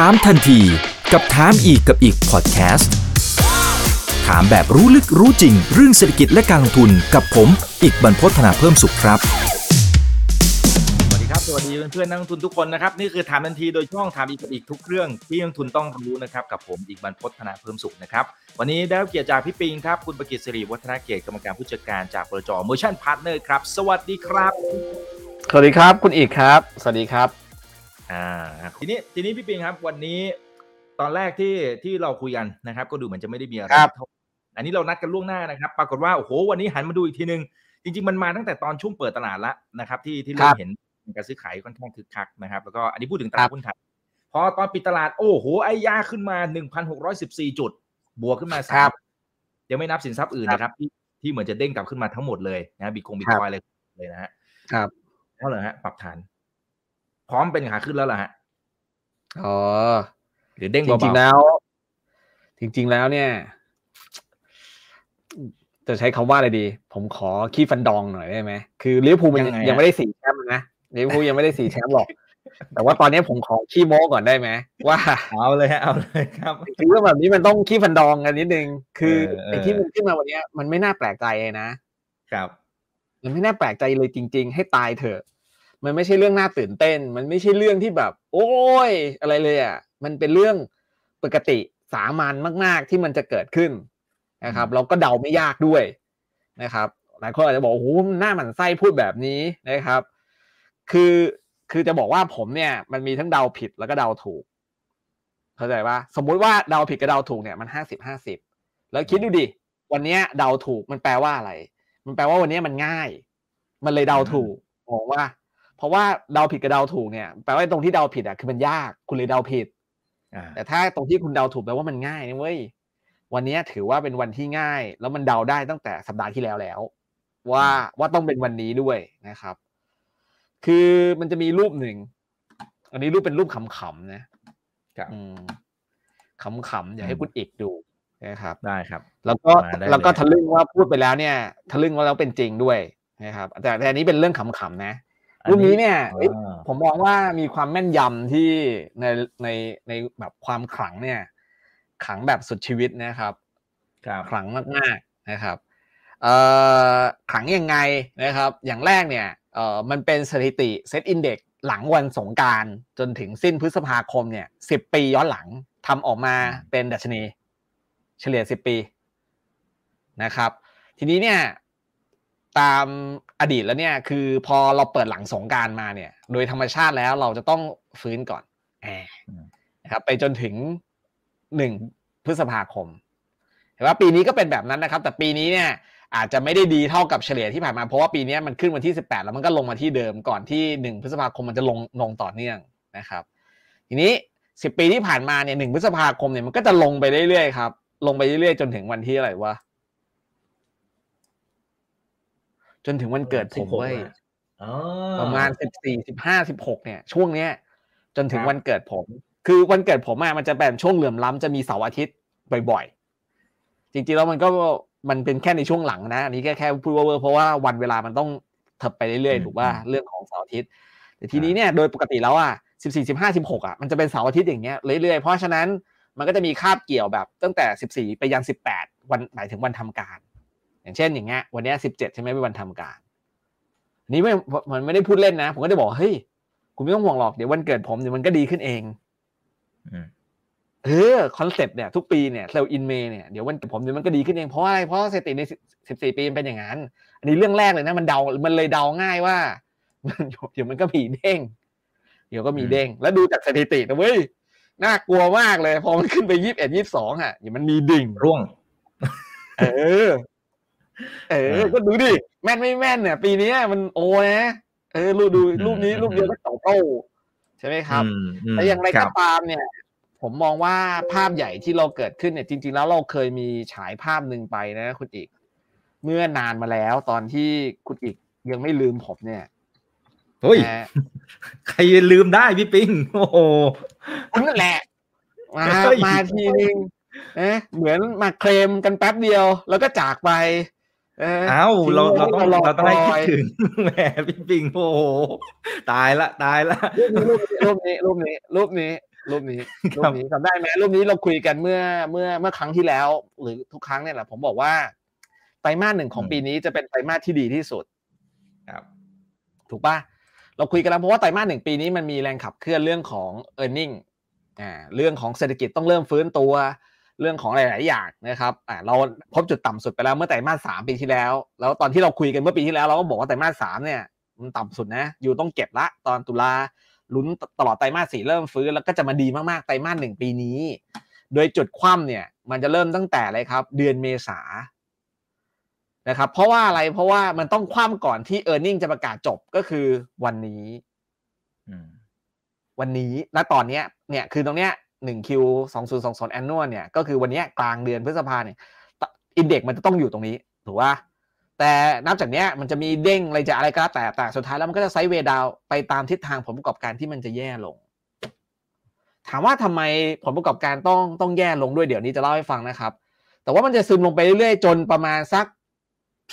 ถามทันทีกับถามอีกกับอีกพอดแคสต์ถามแบบรู้ลึกรู้จริง เรื่องเศรษฐกิจและการลงทุนกับผม อีกบรรพฒนาเพิ่มสุขครับ สวัสดีครับ สวัสดีเพื่อนๆนักลงทุนทุกคนนะครับ นี่คือถามทันทีโดยช่องถามอีกกับอีกทุกเรื่องที่นักลงทุนต้องรู้นะครับกับผมอีกบรรพฒนาเพิ่มสุขนะครับวันนี้ได้รับเกียรติจากพี่ปิงครับคุณประกิตสิริวัฒนาเกียรติกรรมการผู้จัดการจากบริจอ Motion Partner ครับสวัสดีครับ สวัสดีครับคุณอีกครับ สวัสดีครับ อ่าทีนี้ทีนี้พี่ปิงครับวันนี้ตอนแรกที่ที่เราคุยกันนะครับ ก็ดูเหมือนจะไม่ได้มีอะไรครับเท่าอันนี้เรานัดกันล่วงหน้านะครับ ปรากฏว่าโอ้โหวันนี้หันมาดูอีกทีนึง จริง ๆ มันมาตั้งแต่ตอนช่วงเปิดตลาดแล้วนะครับ ที่ที่เริ่มเห็นการซื้อขายค่อนข้างคึกคักนะครับ แล้วก็อันนี้พูดถึงตลาดหุ้นไทยพอตอนปิดตลาดโอ้โหไอ้ยาขึ้นมา 1,614 จุด บวกขึ้นมาครับยังไม่นับสินทรัพย์อื่นนะครับ ที่ที่เหมือนจะเด้งกลับขึ้นมาทั้งหมดเลยนะบิตคงบิตคอยเลยเลยนะฮะครับเท่าไหร่ฮะปรับฐาน พร้อมเป็นขาขึ้นแล้วล่ะฮะอ๋อหรือเด้งจเบาๆริงๆแล้ว จริง ๆแล้วเนี่ย จะใช้คำว่าอะไรดี ผมขอขี้ฟันดองหน่อยได้ไหมคือลิเวอร์พูลมันยังไงยังไม่ได้สี่แชมป์นะลิเวอร์พูลยังไม่ได้สี่แชมป์หรอก แต่ว่าตอนนี้ผมขอขี้โม้ก่อนได้ไหมว่าเอาเลยฮะเอาเลยครับคือเรื่องแบบนี้มันต้องขี้ฟันดองกันนิดนึงคือเออเออไอ้ที่มันขึ้นมาวันเนี้ยมันไม่น่าแปลกใจเลยนะครับ มันไม่น่าแปลกใจเลยจริง ๆ ให้ตายเถอะ มันไม่ใช่เรื่องน่าตื่นเต้น มันไม่ใช่เรื่องที่แบบ โอ้ย อะไรเลยอะมันเป็นเรื่องปกติสามัญมาก ๆ ที่มันจะเกิดขึ้นนะครับ เราก็เดาไม่ยากด้วยนะครับหลายคนอาจจะบอกโอ้โหหน้าหมันไส้พูดแบบนี้นะครับ คือคือจะบอกว่าผมเนี่ย มันมีทั้งเดาผิดแล้วก็เดาถูก เข้าใจว่าสมมุติว่าเดาผิดกับเดาถูกเนี่ยมันห้าสิบห้าสิบแล้วคิดดูดิวันเนี้ยเดาถูกมันแปลว่าอะไร มันแปลว่าวันเนี้ยมันง่าย มันเลยเดาถูกมองว่า เพราะว่าเดาผิดกับเดาถูกเนี่ยแปลว่าตรงที่เดาผิดอะคือมันยากคุณเลยเดาผิดอ่าแต่ถ้าตรงที่คุณเดาถูกแปลว่ามันง่ายนะเว้ยวันเนี้ยถือว่าเป็นวันที่ง่าย แล้วมันเดาได้ตั้งแต่สัปดาห์ที่แล้วแล้ว ว่าว่าต้องเป็นวันนี้ด้วยนะครับ คือมันจะมีรูปหนึ่งอันนี้รูปเป็นรูปขำๆนะครับอืมขำๆอยากให้คุณเอกดูนะครับได้ครับ แล้วก็มาได้เลยแล้วก็ทะลึ่งว่าพูดไปแล้วเนี่ย ทะลึ่งว่าแล้วเป็นจริงด้วยนะครับ แต่แต่อันนี้เป็นเรื่องขำๆนะ อันนี้รูปนี้เนี่ยเอ้ยอ่าผมมองว่ามีความแม่นยำที่ในในในแบบความขลังเนี่ย ขลังแบบสุดชีวิตนะครับครับขลังมากๆนะครับเอ่อขลังยังไงนะครับ อย่างแรกเนี่ยเอ่อมันเป็นสถิติ SET Index หลังวันสงกรานต์จนถึงสิ้นพฤษภาคมเนี่ยสิบปีย้อนหลังทำออกมาเป็นดัชนี เฉลี่ยสิบปีนะครับ ทีนี้เนี่ย ตามอดีตแล้วเนี่ย คือพอเราเปิดหลังสงกรานต์มาเนี่ย โดยธรรมชาติแล้วเราจะต้องฟื้นก่อนแอร์อืมนะครับไปจนถึงหนึ่งพฤษภาคมเห็นว่าปีนี้ก็เป็นแบบนั้นนะครับ แต่ปีนี้เนี่ยอาจจะไม่ได้ดีเท่ากับเฉลี่ยที่ผ่านมาเพราะว่าปีนี้มันขึ้นวันที่ 18 แล้วมันก็ลงมาที่เดิมก่อนที่ 1 พฤษภาคมมันจะลงลงต่อเนื่องนะครับ ทีนี้ 10 ปีที่ผ่านมาเนี่ย1พฤษภาคมเนี่ยมันก็จะลงไปเรื่อยๆครับลงไปเรื่อยๆจนถึงวันที่อะไรวะ จนถึงวันเกิดผมเว้ยอ๋อประมาณสิบสี่สิบห้าสิบหกเนี่ย ช่วงเนี้ย จนถึงครับวันเกิดผม คือวันเกิดผมอะมันจะเป็นช่วงเหลื่อมล้ำจะมีเสาร์อาทิตย์บ่อยๆ จริงๆแล้วมันก็มันเป็นแค่ในช่วงหลังนะอันนี้แค่แค่พูดว่าเวอร์เพราะว่าวันเวลามันต้องเถิบไปเรื่อยๆถูกว่าเรื่องของเสาร์อาทิตย์แต่ทีนี้เนี่ยโดยปกติแล้วอะสิบสี่สิบห้าสิบหกอะมันจะเป็นเสาร์อาทิตย์อย่างเงี้ยเรื่อยๆเพราะฉะนั้นมันก็จะมีคาบเกี่ยวแบบตั้งแต่สิบสี่ไปยันสิบแปดวันหมายถึงวันทำการ อย่างเช่นอย่างเงี้ยวันเนี้สิบเจ็ดใช่ไหมเป็นวันทำการอันนี้ไม่มันไม่ได้พูดเล่นนะ ผมก็จะบอกว่าเฮ้ยคุณไม่ต้องห่วงหรอกเดี๋ยววันเกิดผมเดี๋ยวมันก็ดีขึ้นเองอืมเออ concept เนี่ยทุกปีเนี่ย Sell in May เนี่ยเดี๋ยววันเกิดผมเดี๋ยวมันก็ดีขึ้นเองเพราะอะไรเพราะสถิติในสิบสี่ปีมันเป็นอย่างนั้น อันนี้เรื่องแรกเลยนะมันเดา มันเลยเดาง่ายว่ามันเดี๋ยวมันก็มีเด้ง เดี๋ยวก็มีเด้ง แล้วดูจากสถิตินะเว้ยน่ากลัวมากเลย พอมันขึ้นไปยี่สิบเอ็ดยี่สิบสองอะเดี๋ยวมันมีดิ่งร่วง เออ เออ ก็ดูดิ แม่นไม่แม่นเนี่ย ปีนี้มันโอ้นะเออรูปดูอืมรูปนี้อืมรูปเดียวก็สองโต้ใช่ไหมครับอืมมแต่อย่างไรคก็บตามเนี่ย ผมมองว่าภาพใหญ่ที่เราเกิดขึ้นเนี่ย จริง ๆ แล้วเราเคยมีฉายภาพหนึ่งไปนะคุณอีก เมื่อนานมาแล้วตอนที่คุณอีกยังไม่ลืมผมเนี่ยเฮ้ยนะฮะใครลืมได้พี่ปิงโอ้โหคุณนั่นแหละมาเฮ้ยมาทีนึงเอ๊ะเหมือนมาเคลมกันแป๊บเดียว แล้วก็จากไปเออเอ้าเราทิ้เราต้องไว้เราต้องให้คิดยถึงแหมพี่ปิงโอ้โหตายละตายละรูปนี้รูปนี้รูปนี้รูปนี้รูปนี้รูปนี้จำได้ไหมรูปนี้เราคุยกันเมื่อเมื่อเมื่อครั้งที่แล้ว หรือทุกครั้งเนี่ยแหละผมบอกว่าไตรมาสหนึ่งของปีนี้จะเป็นไตรมาสที่ดีที่สุดครับ ถูกปะเราคุยกันแล้วเพราะว่าไตรมาสหนึ่งปีนี้มันมีแรงขับเคลื่อนเรื่องของ e a r n i n g อ่าเรื่องของเศรษฐกิจต้องเริ่มฟื้นตัว เรื่องของหลาย ๆ อย่างนะครับอ่าเราพบจุดต่ำสุดไปแล้วเมื่อไตรมาสสามปีที่แล้ว แล้วตอนที่เราคุยกันเมื่อปีที่แล้วเราก็บอกว่าไตรมาสสามเนี่ยมันต่ำสุดนะ อยู่ต้องเก็บละตอนตุลาลุ้นตลอดไตรมาสสี่เริ่มฟื้นแล้วก็จะมาดีมาก ๆ ไตรมาสหนึ่งปีนี้ โดยจุดคว่ำเนี่ยมันจะเริ่มตั้งแต่อะไรครับ เดือนเมษานะครับเพราะว่าอะไรเพราะว่ามันต้องคว่ำก่อนที่ e a r n i n g จะประกาศจบก็คือวันนี้อืมวันนี้และตอนเนี้ยเนี่ยคือตรงเนี้ย หนึ่งคิวสองศูนย์สองศูนย์แอนนวลเนี่ยก็คือวันนี้กลางเดือนพฤษภาเนี่ยอินเด็กมันจะต้องอยู่ตรงนี้ถูกป่ะแต่นับจากเนี้ยมันจะมีเด้งอะไรจะอะไรก็แล้วแต่แต่สุดท้ายแล้วมันก็จะไซด์เวย์ดาวไปตามทิศทางผลประกอบการที่มันจะแย่ลง ถามว่าทำไมผลประกอบการต้องต้องแย่ลงด้วยเดี๋ยวนี้จะเล่าให้ฟังนะครับ แต่ว่ามันจะซึมลงไปเรื่อยๆ จนประมาณสัก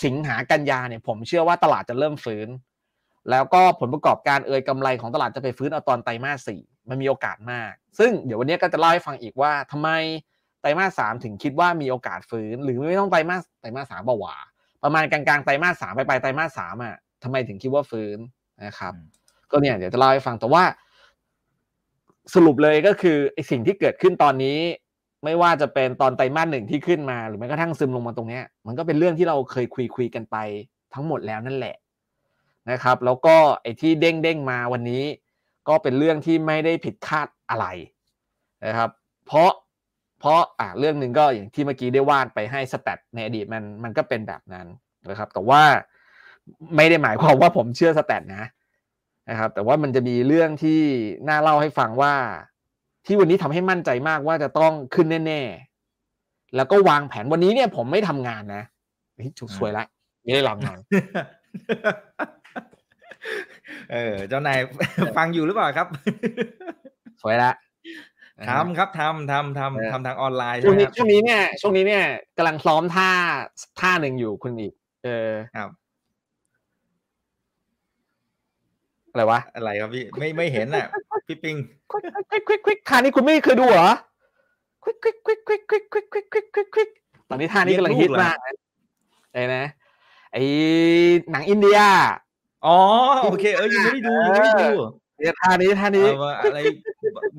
สิงหากันยาเนี่ย ผมเชื่อว่าตลาดจะเริ่มฟื้น แล้วก็ผลประกอบการเอ่ยกำไรของตลาดจะไปฟื้นเอาตอนไตรมาสสี่ มันมีโอกาสมาก ซึ่งเดี๋ยววันนี้ก็จะเล่าให้ฟังอีกว่าทำไมไตรมาสสามถึงคิดว่ามีโอกาสฟื้น หรือไม่ต้องไตรมาสไตรมาสสามบ่าวาประมาณกลางๆไตรมาสสามไปปลายไตรมาสสามอะทำไมถึงคิดว่าฟื้นนะครับ ก็เนี่ยเดี๋ยวจะเล่าให้ฟังแต่ว่า สรุปเลยก็คือไอสิ่งที่เกิดขึ้นตอนนี้ ไม่ว่าจะเป็นตอนไตรมาสหนึ่งที่ขึ้นมา หรือแม้กระทั่งซึมลงมาตรงเนี้ย มันก็เป็นเรื่องที่เราเคยคุยคุยกันไปทั้งหมดแล้วนั่นแหละนะครับ แล้วก็ไอ้ที่เด้งเด้งมาวันนี้ ก็เป็นเรื่องที่ไม่ได้ผิดคาดอะไรนะครับ เพราะเพราะอ่าเรื่องหนึ่งก็อย่างที่เมื่อกี้ได้วาดไปให้สแตทในอดีตมันมันก็เป็นแบบนั้นนะครับ แต่ว่าไม่ได้หมายความว่าผมเชื่อสแตทนะนะครับ แต่ว่ามันจะมีเรื่องที่น่าเล่าให้ฟังว่า ที่วันนี้ทำให้มั่นใจมากว่าจะต้องขึ้นแน่ๆแล้วก็วางแผนวันนี้เนี่ยผมไม่ทำงานนะเฮ้ยจุกสวยละไม่ได้ลำงาน เออ เจ้านายฟังอยู่หรือเปล่าครับ สวยละทำครับทำทำทำทำทางออนไลน์ช่วงใช่ไหมนี้ครับช่วงนี้เนี่ยช่วงนี้เนี่ยกำลังซ้อมท่าท่าหนึ่งอยู่คุณอีก เออครับอะไรวะอะไรครับพี่ไม่ไม่เห็นอะพี่ปิงควิกควิกควิกควิกท่านี้คุณไม่เคยดูเหรอควิกควิกควิกควิกควิกควิกควิกควิกควิกควิกตอนนี้ท่านี้กำลังฮิตมากนะไอ้นะไอ้หนังอินเดีย อ๋อโอเคเออยังไม่ได้ดูยังไม่ได้ดูเนี่ยท่านี้ท่านี้เออว่าอะไร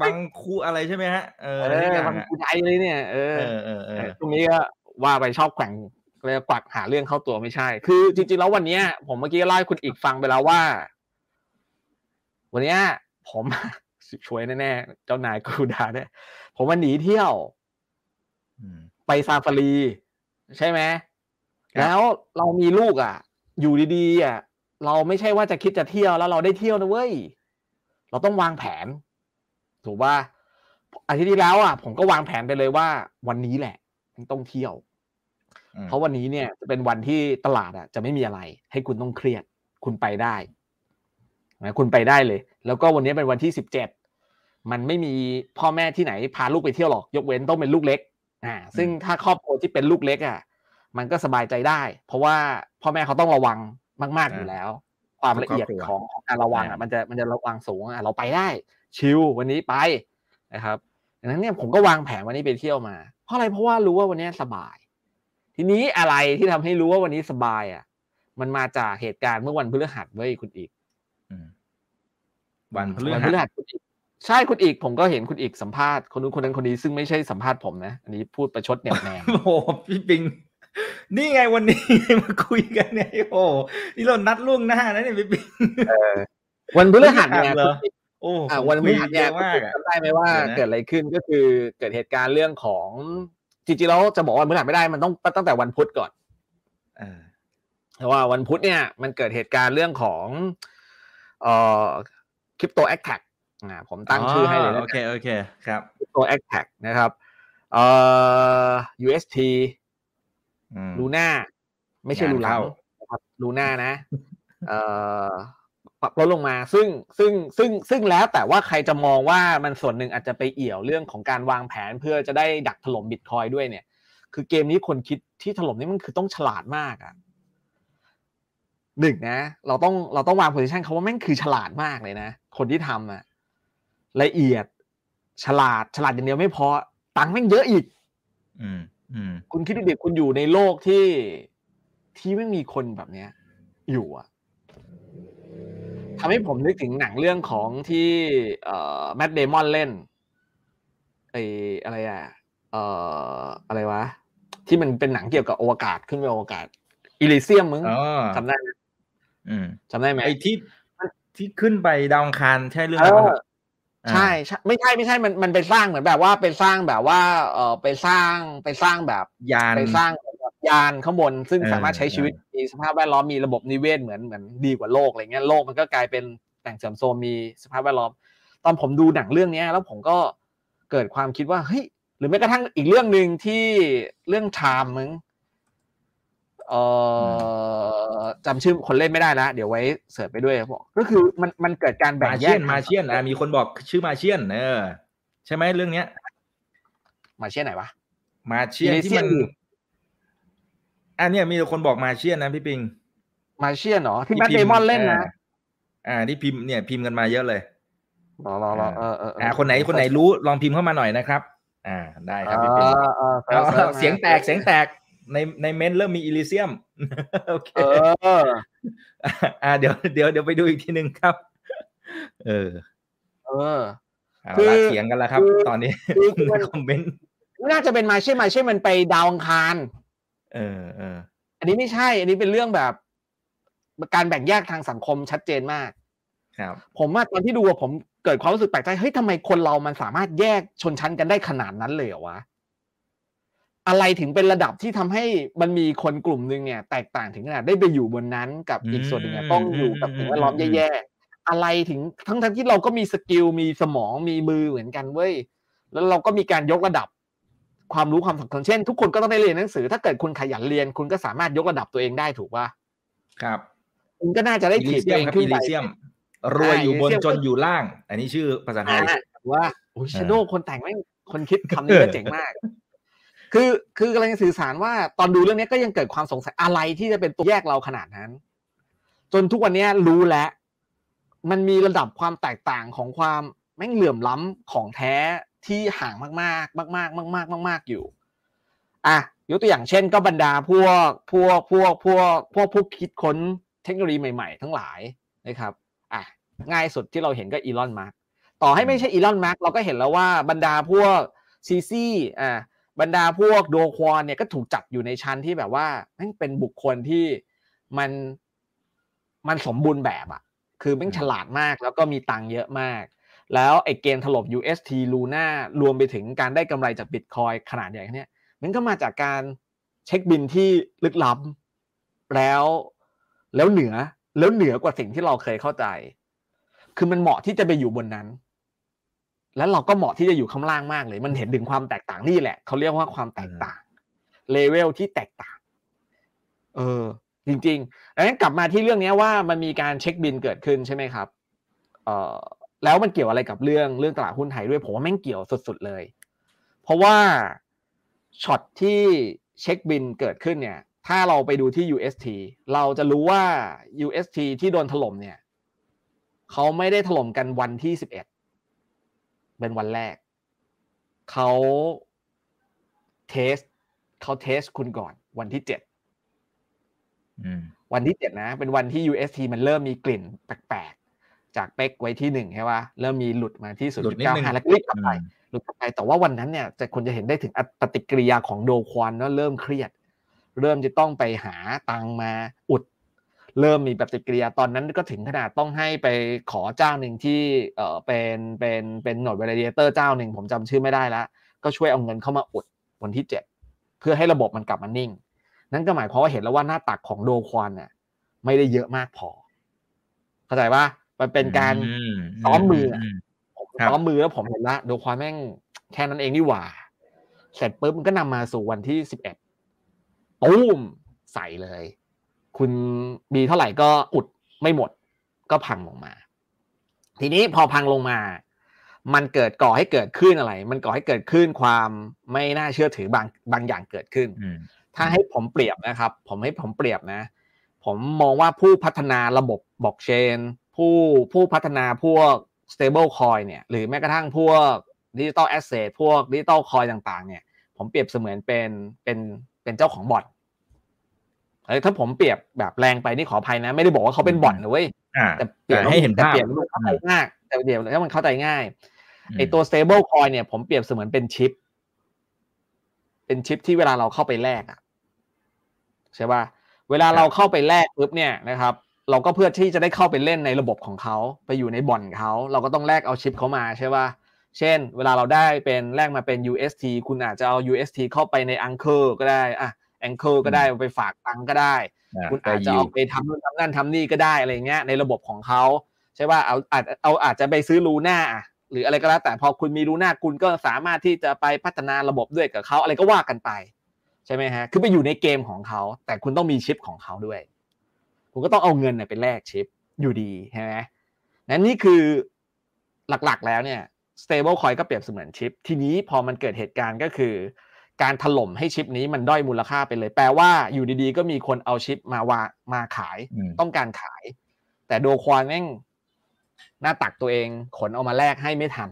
บางคู่อะไรใช่ไหมฮะเออเออะไรออย่างมันอะกูใจเลยเนี่ยเออเออเออเออตรงนี้ก็ว่าไปชอบแกว่งเลยกวักหาเรื่องเข้าตัวไม่ใช่ คือจริงๆแล้ววันเนี้ยผมเมื่อกี้ก็เล่าให้คุณอีกฟังไปแล้วว่า วันเนี้ยผมช่วยแน่ๆเจ้านายกูดาเนี่ยผมมาหนีเที่ยวอืมไปซาฟารี ใช่ไหมครับแล้วเรามีลูกอะ อยู่ดีๆอะ เราไม่ใช่ว่าจะคิดจะเที่ยวแล้วเราได้เที่ยวนะเว้ย เราต้องวางแผน ถูกป่ะอาทิตย์ที่แล้วอะผมก็วางแผนไปเลยว่า วันนี้แหละต้องเที่ยวอืมเพราะวันนี้เนี่ยจะเป็นวันที่ตลาดอะ จะไม่มีอะไร ให้คุณต้องเครียด คุณไปได้นะคุณไปได้เลย แล้วก็วันนี้เป็นวันที่สิบเจ็ดมันไม่มีพ่อแม่ที่ไหนพาลูกไปเที่ยวหรอก ยกเว้นต้องเป็นลูกเล็ก อ่า ซึ่งถ้าครอบครัวที่เป็นลูกเล็กอะ มันก็สบายใจได้ เพราะว่าพ่อแม่เขาต้องระวัง มาก ๆอยู่แล้ว ความละเอียดของของการระวังอะมันจะมันจะระวังสูงอะเราไปได้ ชิลวันนี้ไปนะครับดังนั้นเนี่ยผมก็วางแผนวันนี้ไปเที่ยวมา เพราะอะไรเพราะว่ารู้ว่าวันนี้สบาย ทีนี้อะไรที่ทำให้รู้ว่าวันนี้สบายอะ มันมาจากเหตุการณ์เมื่อวันพฤหัสเว้ยคุณอีกอืมวันพฤวันหัพสฤหัสคุณอีกใช่คุณอีกผมก็เห็นคุณอีกสัมภาษณ์คนนู้นคนนั้นคนนี้ซึ่งไม่ใช่สัมภาษณ์ผมนะ อันนี้พูดประชดแนบแนมโอ้โหพี่ปิง นี่ไงวันนี้มาคุยกันเนี่ยโอ้โหนี่เรานัดล่วงหน้านะเนี่ยพี่ปิงวันพฤหัสเนี่ยเหรอคุณอีกโอ้อะวันพฤหัสเนี่ยคุคุณมากอีกอะจำได้ไหมว่าเดี๋ยวนะเกิดอะไรขึ้นก็คือเกิดเหตุการณ์เรื่องของจริงๆแล้วจะบอกว่าวันพฤหัสไม่ได้มันต้องตั้งแต่วันพุธก่อนเออเพราะว่าวันพุธเนี่ยมันเกิดเหตุการณ์เรื่องของเอ่อคริปโตแอคแท็กอ่าผมตั้งชื่อให้เลยโอนะเคโอเคครับคริปโตแอคแท็กนะครับเอ่อ UST อืม ลูน่าไม่ใช่งานลูหลังเข้านะครับลูน่านะเอ่อปรับลดลงมาซึ่งซึ่งซึ่งซึ่งแล้วแต่ว่าใครจะมองว่ามันส่วนหนึ่งอาจจะไปเอี่ยวเรื่องของการวางแผนเพื่อจะได้ดักถล่มบิตคอยด้วยเนี่ย คือเกมนี้คนคิดที่ถล่มนี่มันคือต้องฉลาดมากอะหนึ่งนะ เราต้องเราต้องวางโพซิชันเขาว่าแม่งคือฉลาดมากเลยนะ คนที่ทำอะละเอียด ฉลาดฉลาดอย่างเดียวไม่พอ ตังค์แม่งเยอะอีก อืมอืม คุณคิดดูดิคุณอยู่ในโลกที่ที่ไม่มีคนแบบเนี้ย อยู่อะทำให้ผมนึกถึงหนังเรื่องของที่เอ่อแมดเดมอนเล่นไอ้อะไรอะเอ่ออะไรวะ ที่มันเป็นหนังเกี่ยวกับอวกาศขึ้นไปอวกาศอิลิเซียมมึงอ๋อจำได้ไหมอืมจำได้ไหมไอ้ที่ที่ขึ้นไปดาวอังคารใช่เรื่อง ใช่ใช่ไม่ใช่ไม่ใช่มันมันไปสร้างเหมือนแบบว่าไปสร้างแบบว่าเออไปสร้างไปสร้างแบบยานไปสร้างแบบยานข้างบนซึ่งเออสามารถใช้ชีวิตมีสภาพแวดล้อมมีระบบนิเวศเหมือนเหมือนดีกว่าโลกอะไรเงี้ยโลกมันก็กลายเป็นแต่งเสริมโซมมีสภาพแวดล้อม ตอนผมดูหนังเรื่องเนี้ยแล้วผมก็เกิดความคิดว่าเฮ้ยหรือแม้กระทั่งอีกเรื่องหนึ่งที่เรื่องไทม์มึง เออจำชื่อคนเล่นไม่ได้แล้วเดี๋ยวไว้เสิร์ชไปด้วยบอกก็คือมันมันเกิดการแบ่งมาแยเชียกนมาเชียนอะมีคนบอกชื่อมาเชียนเออใช่ไหมเรื่องเนี้ย มาเช่นไหนวะมาเชียนที่มัน Elysium อันเนี้ยมีคนบอกมาเชียนนะพี่ปิง มาเชียนเหรอที่แมทพิเดพ์มอนเล่นนะอ่าอ่าที่พิมพ์เนี่ยพิมพ์กันมาเยอะเลยรอรอรอเออเออเอออ่าคนไหนคนไหนรู้ลองพิมพ์เข้ามาหน่อยนะครับ อ่าได้ครับพี่ปิงเออเออเอเอาอเอาเสียงแตกเสียงแตก ในในเมนต์เริ่มมีอิลิเซียมโอเคเอออ่าเดี๋ยวเดี๋ยวเดี๋ยวไปดูอีกทีหนึ่งครับ เออ เออเอาคือละเถียงกันแล้วครับคือตอนนี้คือมันในคอมเมนต์น่าจะเป็นมาเช่นมาเช่นมันไปดาวอังคาร เออเอออันนี้ไม่ใช่ อันนี้เป็นเรื่องแบบ การแบ่งแยกทางสังคมชัดเจนมาก ครับ ผมว่าตอนที่ดูอะผมเกิดความรู้สึกแปลกใจเฮ้ยทำไมคนเรามันสามารถแยกชนชั้นกันได้ขนาดนั้นเลยเหรอวะ อะไรถึงเป็นระดับที่ทำให้มันมีคนกลุ่มหนึ่งเนี่ยแตกต่างถึงขนาดได้ไปอยู่บนนั้นกับอีกส่วนหนึ่งเนี่ยต้องอยู่กับสิ่งแวดล้อมแย่ๆอะไรถึงทั้งทั้งที่เราก็มีสกิลมีสมองมีมือเหมือนกันเว้ยแล้วเราก็มีการยกระดับ ความรู้ความสำคัญเช่น ทุกคนก็ต้องได้เรียนหนังสือ ถ้าเกิดคุณขยันเรียนคุณก็สามารถยกระดับตัวเองได้ถูกป่ะครับ คุณก็น่าจะได้อิถีลิบเซีตัยวมเองครับขึ้อินไปลิเซียมรวยอยู่บนอ่าจนอยู่ล่าง อันนี้ชื่อภาษาไทยอ่าว่าโอ้ยชโดคนแต่งแม่งคนคิดคำนี้ก็เจ๋งมาก คือคือกำลังจะสื่อสารว่าตอนดูเรื่องนี้ก็ยังเกิดความสงสัยอะไรที่จะเป็นตัวแยกเราขนาดนั้น จนทุกวันนี้รู้แล้วมันมีระดับความแตกต่างของความแม่งเหลื่อมล้ำของแท้ที่ห่างมากๆ มาก ๆ มาก ๆ มาก ๆ อยู่อะยกตัวอย่างเช่นก็บรรดาพวกพวกพวกพวกพวกผู้คิดค้นเทคโนโลยีใหม่ๆ ทั้งหลายนะครับอะง่ายสุดที่เราเห็นก็ Elon Musk ต่อให้ไม่ใช่ Elon Musk เราก็เห็นแล้วว่าบรรดาพวก CZ อ่า บรรดาพวก Do Kwon เนี่ยก็ถูกจัดอยู่ในชั้นที่แบบว่าแม่งเป็นบุคคลที่มันมันสมบูรณ์แบบอะคือแม่งฉลาดมากแล้วก็มีตังค์เยอะมาก แล้วไอ้เกณฑ์ถล่ม UST Luna รวมไปถึงการได้กำไรจากบิตคอยขนาดใหญ่เนี้ยมันก็มาจากการเช็คบิลที่ลึกล้ำแล้วแล้วเหนือแล้วเหนือกว่าสิ่งที่เราเคยเข้าใจ คือมันเหมาะที่จะไปอยู่บนนั้น แล้วเราก็เหมาะที่จะอยู่ข้างล่างมากเลย มันเห็นถึงความแตกต่างนี่แหละเขาเรียกว่าความแตกต่างเลเวลที่แตกต่าง เออ จริงๆดังนั้นกลับมาที่เรื่องนี้ว่ามันมีการเช็คบินเกิดขึ้นใช่ไหมครับ เอ่อแล้วมันเกี่ยวอะไรกับเรื่องเรื่องตลาดหุ้นไทยด้วยผมว่าแม่งเกี่ยวสุดๆเลย เพราะว่าช็อตที่เช็คบิลเกิดขึ้นเนี่ย ถ้าเราไปดูที่ UST เราจะรู้ว่า UST ที่โดนถล่มเนี่ยเขาไม่ได้ถล่มกันวันที่สิบเอ็ด เป็นวันแรกเขา test เขา test คุณก่อนวันที่เจ็ดอืมวันที่เจ็ดนะ เป็นวันที่ UST มันเริ่มมีกลิ่นแปลกๆ จาก peg ไว้ที่หนึ่งใช่ปะเริ่มมีหลุดมาที่ศูนหลุดย์นิดเก้านึงห้าแล้วก็รีบกลับไปอืมหลุดกลับไปแต่ว่าวันนั้นเนี่ยจะคนจะเห็นได้ถึงปฏิกิริยาของโดควอนว่าเริ่มเครียด เริ่มจะต้องไปหาตังค์มาอุด เริ่มมีปฏิกิริยาตอนนั้นก็ถึงขนาดต้องให้ไปขอเจ้าหนึ่งที่เออเป็นเป็นเป็นหน่วย v ว l เดเตอร์เจ้าหนึ่งผมจำชื่อไม่ได้แล้วก็ช่วยเอาเงินเข้ามาอุดวันที่เจ็ดเพื่อให้ระบบมันกลับมานิ่ง นั่นก็หมายความว่าเห็นแล้วว่าหน้าตักของโดควอนเนี่ยไม่ได้เยอะมากพอ เข้าใจว่ามันเป็นการมซ้อมมืออะมผมครับซ้อมมือแล้วผมเห็นละโดควอนแม่งแค่นั้นเองนี่หว่า เสร็จปุ๊บมันก็นำมาสู่วันที่สิบเอ็ดตุ้มใส่เลย คุณมีเท่าไหร่ก็อุดไม่หมดก็พังลงมา ทีนี้พอพังลงมา มันเกิดก่อให้เกิดขึ้นอะไร มันก่อให้เกิดขึ้นความไม่น่าเชื่อถือบางบางอย่างเกิดขึ้นอืมถ้าให้ผมเปรียบนะครับ ผมให้ผมเปรียบนะ ผมมองว่าผู้พัฒนาระบบบล็อกเชนผู้ผู้พัฒนาพวก stable coin เนี่ย หรือแม้กระทั่งพวก digital asset พวก digital coin ต่าง ๆ เนี่ย ผมเปรียบเสมือนเป็นเป็นเป็นเจ้าของบ่อนเอ้ย ถ้าผมเปรียบแบบแรงไปนี่ขออภัยนะ ไม่ได้บอกว่าเขาเป็นบ่อนนะเว้ยอ่าแต่เปรียบแต่ให้เห็นแต่ภาพเปรียบมันเข้าใจง่ายแต่เปรียบแล้วมันเข้าใจง่ายไอตัว stable coin เนี่ย ผมเปรียบเสมือนเป็นชิป เป็นชิปที่เวลาเราเข้าไปแลกอะใช่ป่ะเวลาเราเข้าไปแลกปุ๊บเนี่ยนะครับ เราก็เพื่อที่จะได้เข้าไปเล่นในระบบของเขาไปอยู่ในบ่อนเขาเราก็ต้องแลกเอาชิปเขามาใช่ป่ะเช่น เวลาเราได้เป็นแลกมาเป็น UST คุณอาจจะเอา UST เข้าไปใน Anchor ก็ได้อะ Anchor ก็ได้เอาไปฝากตังค์ก็ได้ คุณอาจจะเอาไปทำนู่นทำนั่นทำนี่ก็ได้อะไรเงี้ยในระบบของเขาใช่ป่ะเอาอาจเอาอาจจะไปซื้อลูน่าหรืออะไรก็แล้วแต่พอคุณมีลูน่าคุณก็สามารถที่จะไปพัฒนาระบบด้วยกับเขาอะไรก็ว่ากันไป ใช่ไหมฮะ คือไปอยู่ในเกมของเขา แต่คุณต้องมีชิปของเขาด้วย คุณก็ต้องเอาเงินไปแลกชิปอยู่ดีใช่ไหมนั้นนี่คือหลักๆแล้วเนี่ย stable coin ก็เปรียบเสมือนชิป ทีนี้พอมันเกิดเหตุการณ์ก็คือ การถล่มให้ชิปนี้มันด้อยมูลค่าไปเลย แปลว่าอยู่ดีๆ ก็มีคนเอาชิปมาวามาขายต้องการขาย แต่โดควานแม่งหน้าตักตัวเองขนเอามาแลกให้ไม่ทัน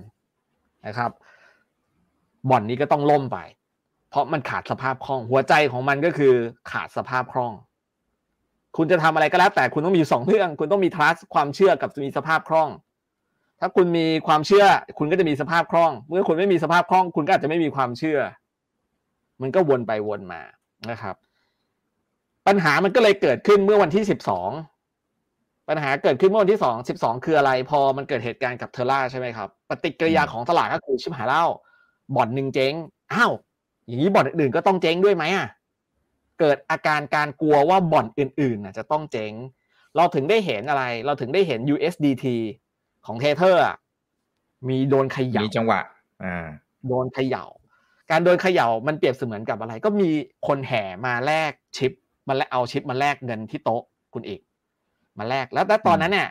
นะครับ บ่อนนี้ก็ต้องล่มไป เพราะมันขาดสภาพคล่อง หัวใจของมันก็คือขาดสภาพคล่อง คุณจะทำอะไรก็แล้ว แต่คุณต้องมีสองเรื่อง คุณต้องมี trust ความเชื่อกับมีสภาพคล่อง ถ้าคุณมีความเชื่อ คุณก็จะมีสภาพคล่อง เมื่อคุณไม่มีสภาพคล่อง คุณก็อาจจะไม่มีความเชื่อ มันก็วนไปวนมานะครับ ปัญหามันก็เลยเกิดขึ้นเมื่อวันที่สิบสองปัญหาเกิดขึ้นเมื่อวันที่สองสิบสองคืออะไร พอมันเกิดเหตุการณ์กับเทอร่าใช่ไหมครับ ปฏิกิริยาของตลาดก็คือชิบหายเล่าบ่อนหนึ่งเจ๊งอ้าวอย่างนี้บ่อนอื่นๆก็ต้องเจ๊งด้วยไหมอะเกิดอาการการกลัวว่าบ่อนอื่นๆน่ะจะต้องเจ๊ง เราถึงได้เห็นอะไร เราถึงได้เห็น USDT ของ Tether มีโดนขยับมีจังหวะ อ่า โดนเขย่า การโดนเขย่ามันเปรียบเสมือนกับอะไร ก็มีคนแห่มาแลกชิปมาแลกเอาชิปมาแลกเงินที่โต๊ะคุณอิกมาแลกแล้วแต่ตอนนั้นเนี่ย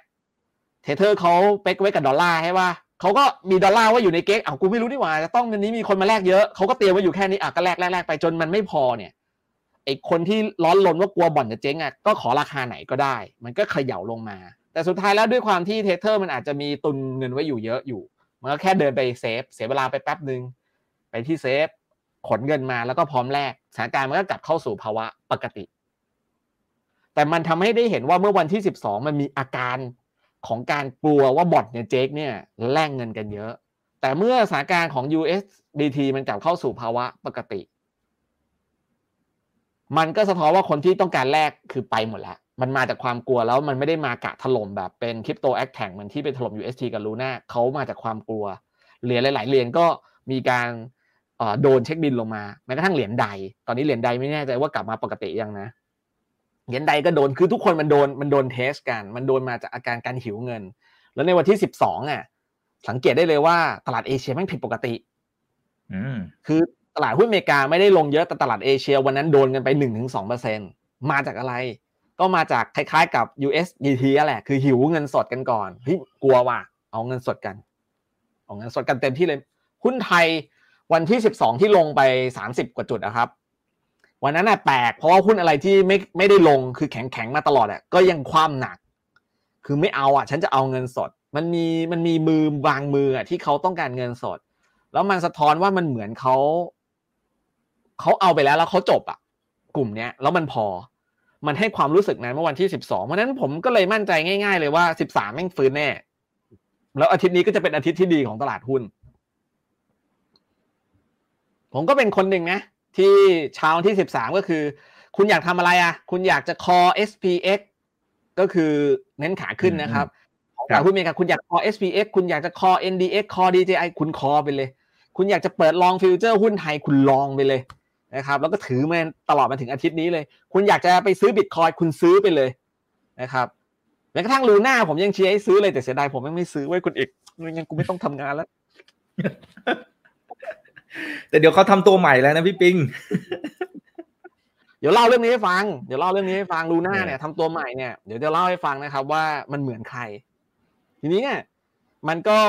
Tether เขาpeg ไว้กับดอลลาร์ให้ว่าเขาก็มีดอลลาร์วางอยู่ในเก๊ะอ้ากูไม่รู้นี่หว่าจะต้องวันนี้มีคนมาแลกเยอะเขาก็เตรียมไว้อยู่แค่นี้อะก็แลกแลกแลกไปจนมันไม่พอเนี่ยไอคนที่ร้อนรนว่ากลัวบ่อนจะเจ๊งอะก็ขอราคาไหนก็ได้ มันก็เขย่าลงมา แต่สุดท้ายแล้วด้วยความที่ Tether มันอาจจะมีตุนเงินไว้อยู่เยอะอยู่ มันก็แค่เดินไปเซฟเสียเวลาไปแป๊บหนึ่ง ไปที่เซฟ ขนเงินมาแล้วก็พร้อมแลกสถานการณ์มันก็กลับเข้าสู่ภาวะปกติ แต่มันทำให้ได้เห็นว่าเมื่อวันที่สิบสองมันมีอาการของการกลัวว่าบ่อนเนี่ยเจ๊งเนี่ยแลกเงินกันเยอะ แต่เมื่อสถานการณ์ของ USDT มันกลับเข้าสู่ภาวะปกติ มันก็สะท้อนว่าคนที่ต้องการแลกคือไปหมดแล้วมันมาจากความกลัวแล้วมันไม่ได้มากะถล่มแบบเป็น crypto attack เหมือนที่ไปถล่ม UST กับ Luna เขามาจากความกลัว เหรียญหลาย ๆ เหรียญก็มีการ โดนเช็คบิลลงมาแม้กระทั่งเหรียญใด ตอนนี้เหรียญใดไม่แน่ใจว่ากลับมาปกติยังนะเหรียญใดก็โดนคือทุกคนมันโดนมันโดนเทสกัน มันโดนมาจากอาการการหิวเงิน แล้วในวันที่สิบสองอะสังเกตได้เลยว่าตลาดเอเชียแม่งผิดปกติอืมคือตลาดหุ้นอเมริกาไม่ได้ลงเยอะแต่ตลาดเอเชีย วันนั้นโดนกันไปหนึ่งถึงสองเปอร์เซ็นมาจากอะไร ก็มาจากคล้ายๆกับ USDT แหละคือหิวเงินสดกันก่อนเฮ้ยกลัวว่ะเอาเงินสดกัน เอาเงินสดกันเต็มที่เลยหุ้นไทย วันที่สิบสองที่ลงไปสามสิบกว่าจุดนะครับ วันนั้นน่ะแปลกเพราะว่าหุ้นอะไรที่ไม่ไม่ได้ลงคือแข็งแข็งมาตลอดอะก็ยังคว่ำหนัก คือไม่เอาอะ ฉันจะเอาเงินสด มันมีมันมีมือบางมืออะที่เขาต้องการเงินสด แล้วมันสะท้อนว่ามันเหมือนเขาเขาเอาไปแล้วแล้วเขาจบอะ กลุ่มเนี้ยแล้วมันพอ มันให้ความรู้สึกนั้นเมื่อวันที่สิบสองเพราะนั้นผมก็เลยมั่นใจง่าย ๆ เลยว่าสิบสามแม่งฟื้นแน่ แล้วอาทิตย์นี้ก็จะเป็นอาทิตย์ที่ดีของตลาดหุ้น ผมก็เป็นคนหนึ่งนะ ที่เช้าที่สิบสามก็คือ คุณอยากทำอะไรอะ คุณอยากจะ call SPX ก็คือเน้นขาขึ้นนะครับของตลาดหุ้นอเมริกาคุณอยาก call SPX คุณอยากจะ call NDX call DJI คุณ call ไปเลย คุณอยากจะเปิดลองฟิวเจอร์หุ้นไทยคุณลองไปเลยนะครับ แล้วก็ถือมาตลอดมาถึงอาทิตย์นี้เลย คุณอยากจะไปซื้อบิตคอยคุณซื้อไปเลยนะครับแม้กระทั่งลูน่าผมยังเชียร์ให้ซื้อเลยแต่เสียดายผมยังไม่ซื้อไว้คุณเอกไม่งั้นกูไม่ต้องทำงานแล้ว แต่เดี๋ยวเขาทำตัวใหม่แล้วนะพี่ปิง เดี๋ยวเล่าเรื่องนี้ให้ฟัง เดี๋ยวเล่าเรื่องนี้ให้ฟังลูน่าเนี่ยทำตัวใหม่เนี่ยเดี๋ยวจะเล่าให้ฟังนะครับ ว่ามันเหมือนใคร ทีนี้เนี่ย มันก็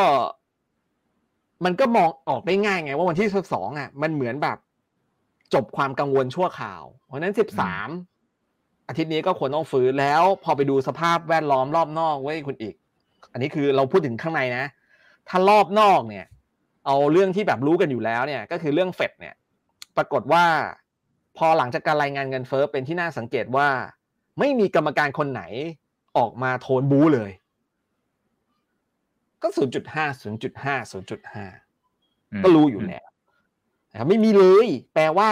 มันก็มองออกได้ง่ายไง ว่าวันที่สิบสองอะ มันเหมือนแบบ จบความกังวลชั่วข่าว เพราะนั้นสิบสามอาทิตย์นี้ก็ควรต้องฟื้นแล้ว พอไปดูสภาพแวดล้อมรอบนอกไว้ยคุณอีก อันนี้คือเราพูดถึงข้างในนะ ถ้ารอบนอกเนี่ย เอาเรื่องที่แบบรู้กันอยู่แล้วเนี่ยก็คือเรื่องเฟดเนี่ยปรากฏว่า พอหลังจากการรายงานเงินเฟ้อเป็นที่น่าสังเกตว่า ไม่มีกรรมการคนไหนออกมาโทนบู๊เลย ก็ 0.5 0.5 0.5 ก็รู้อยู่แล้วนะครับไม่มีเลย แปลว่า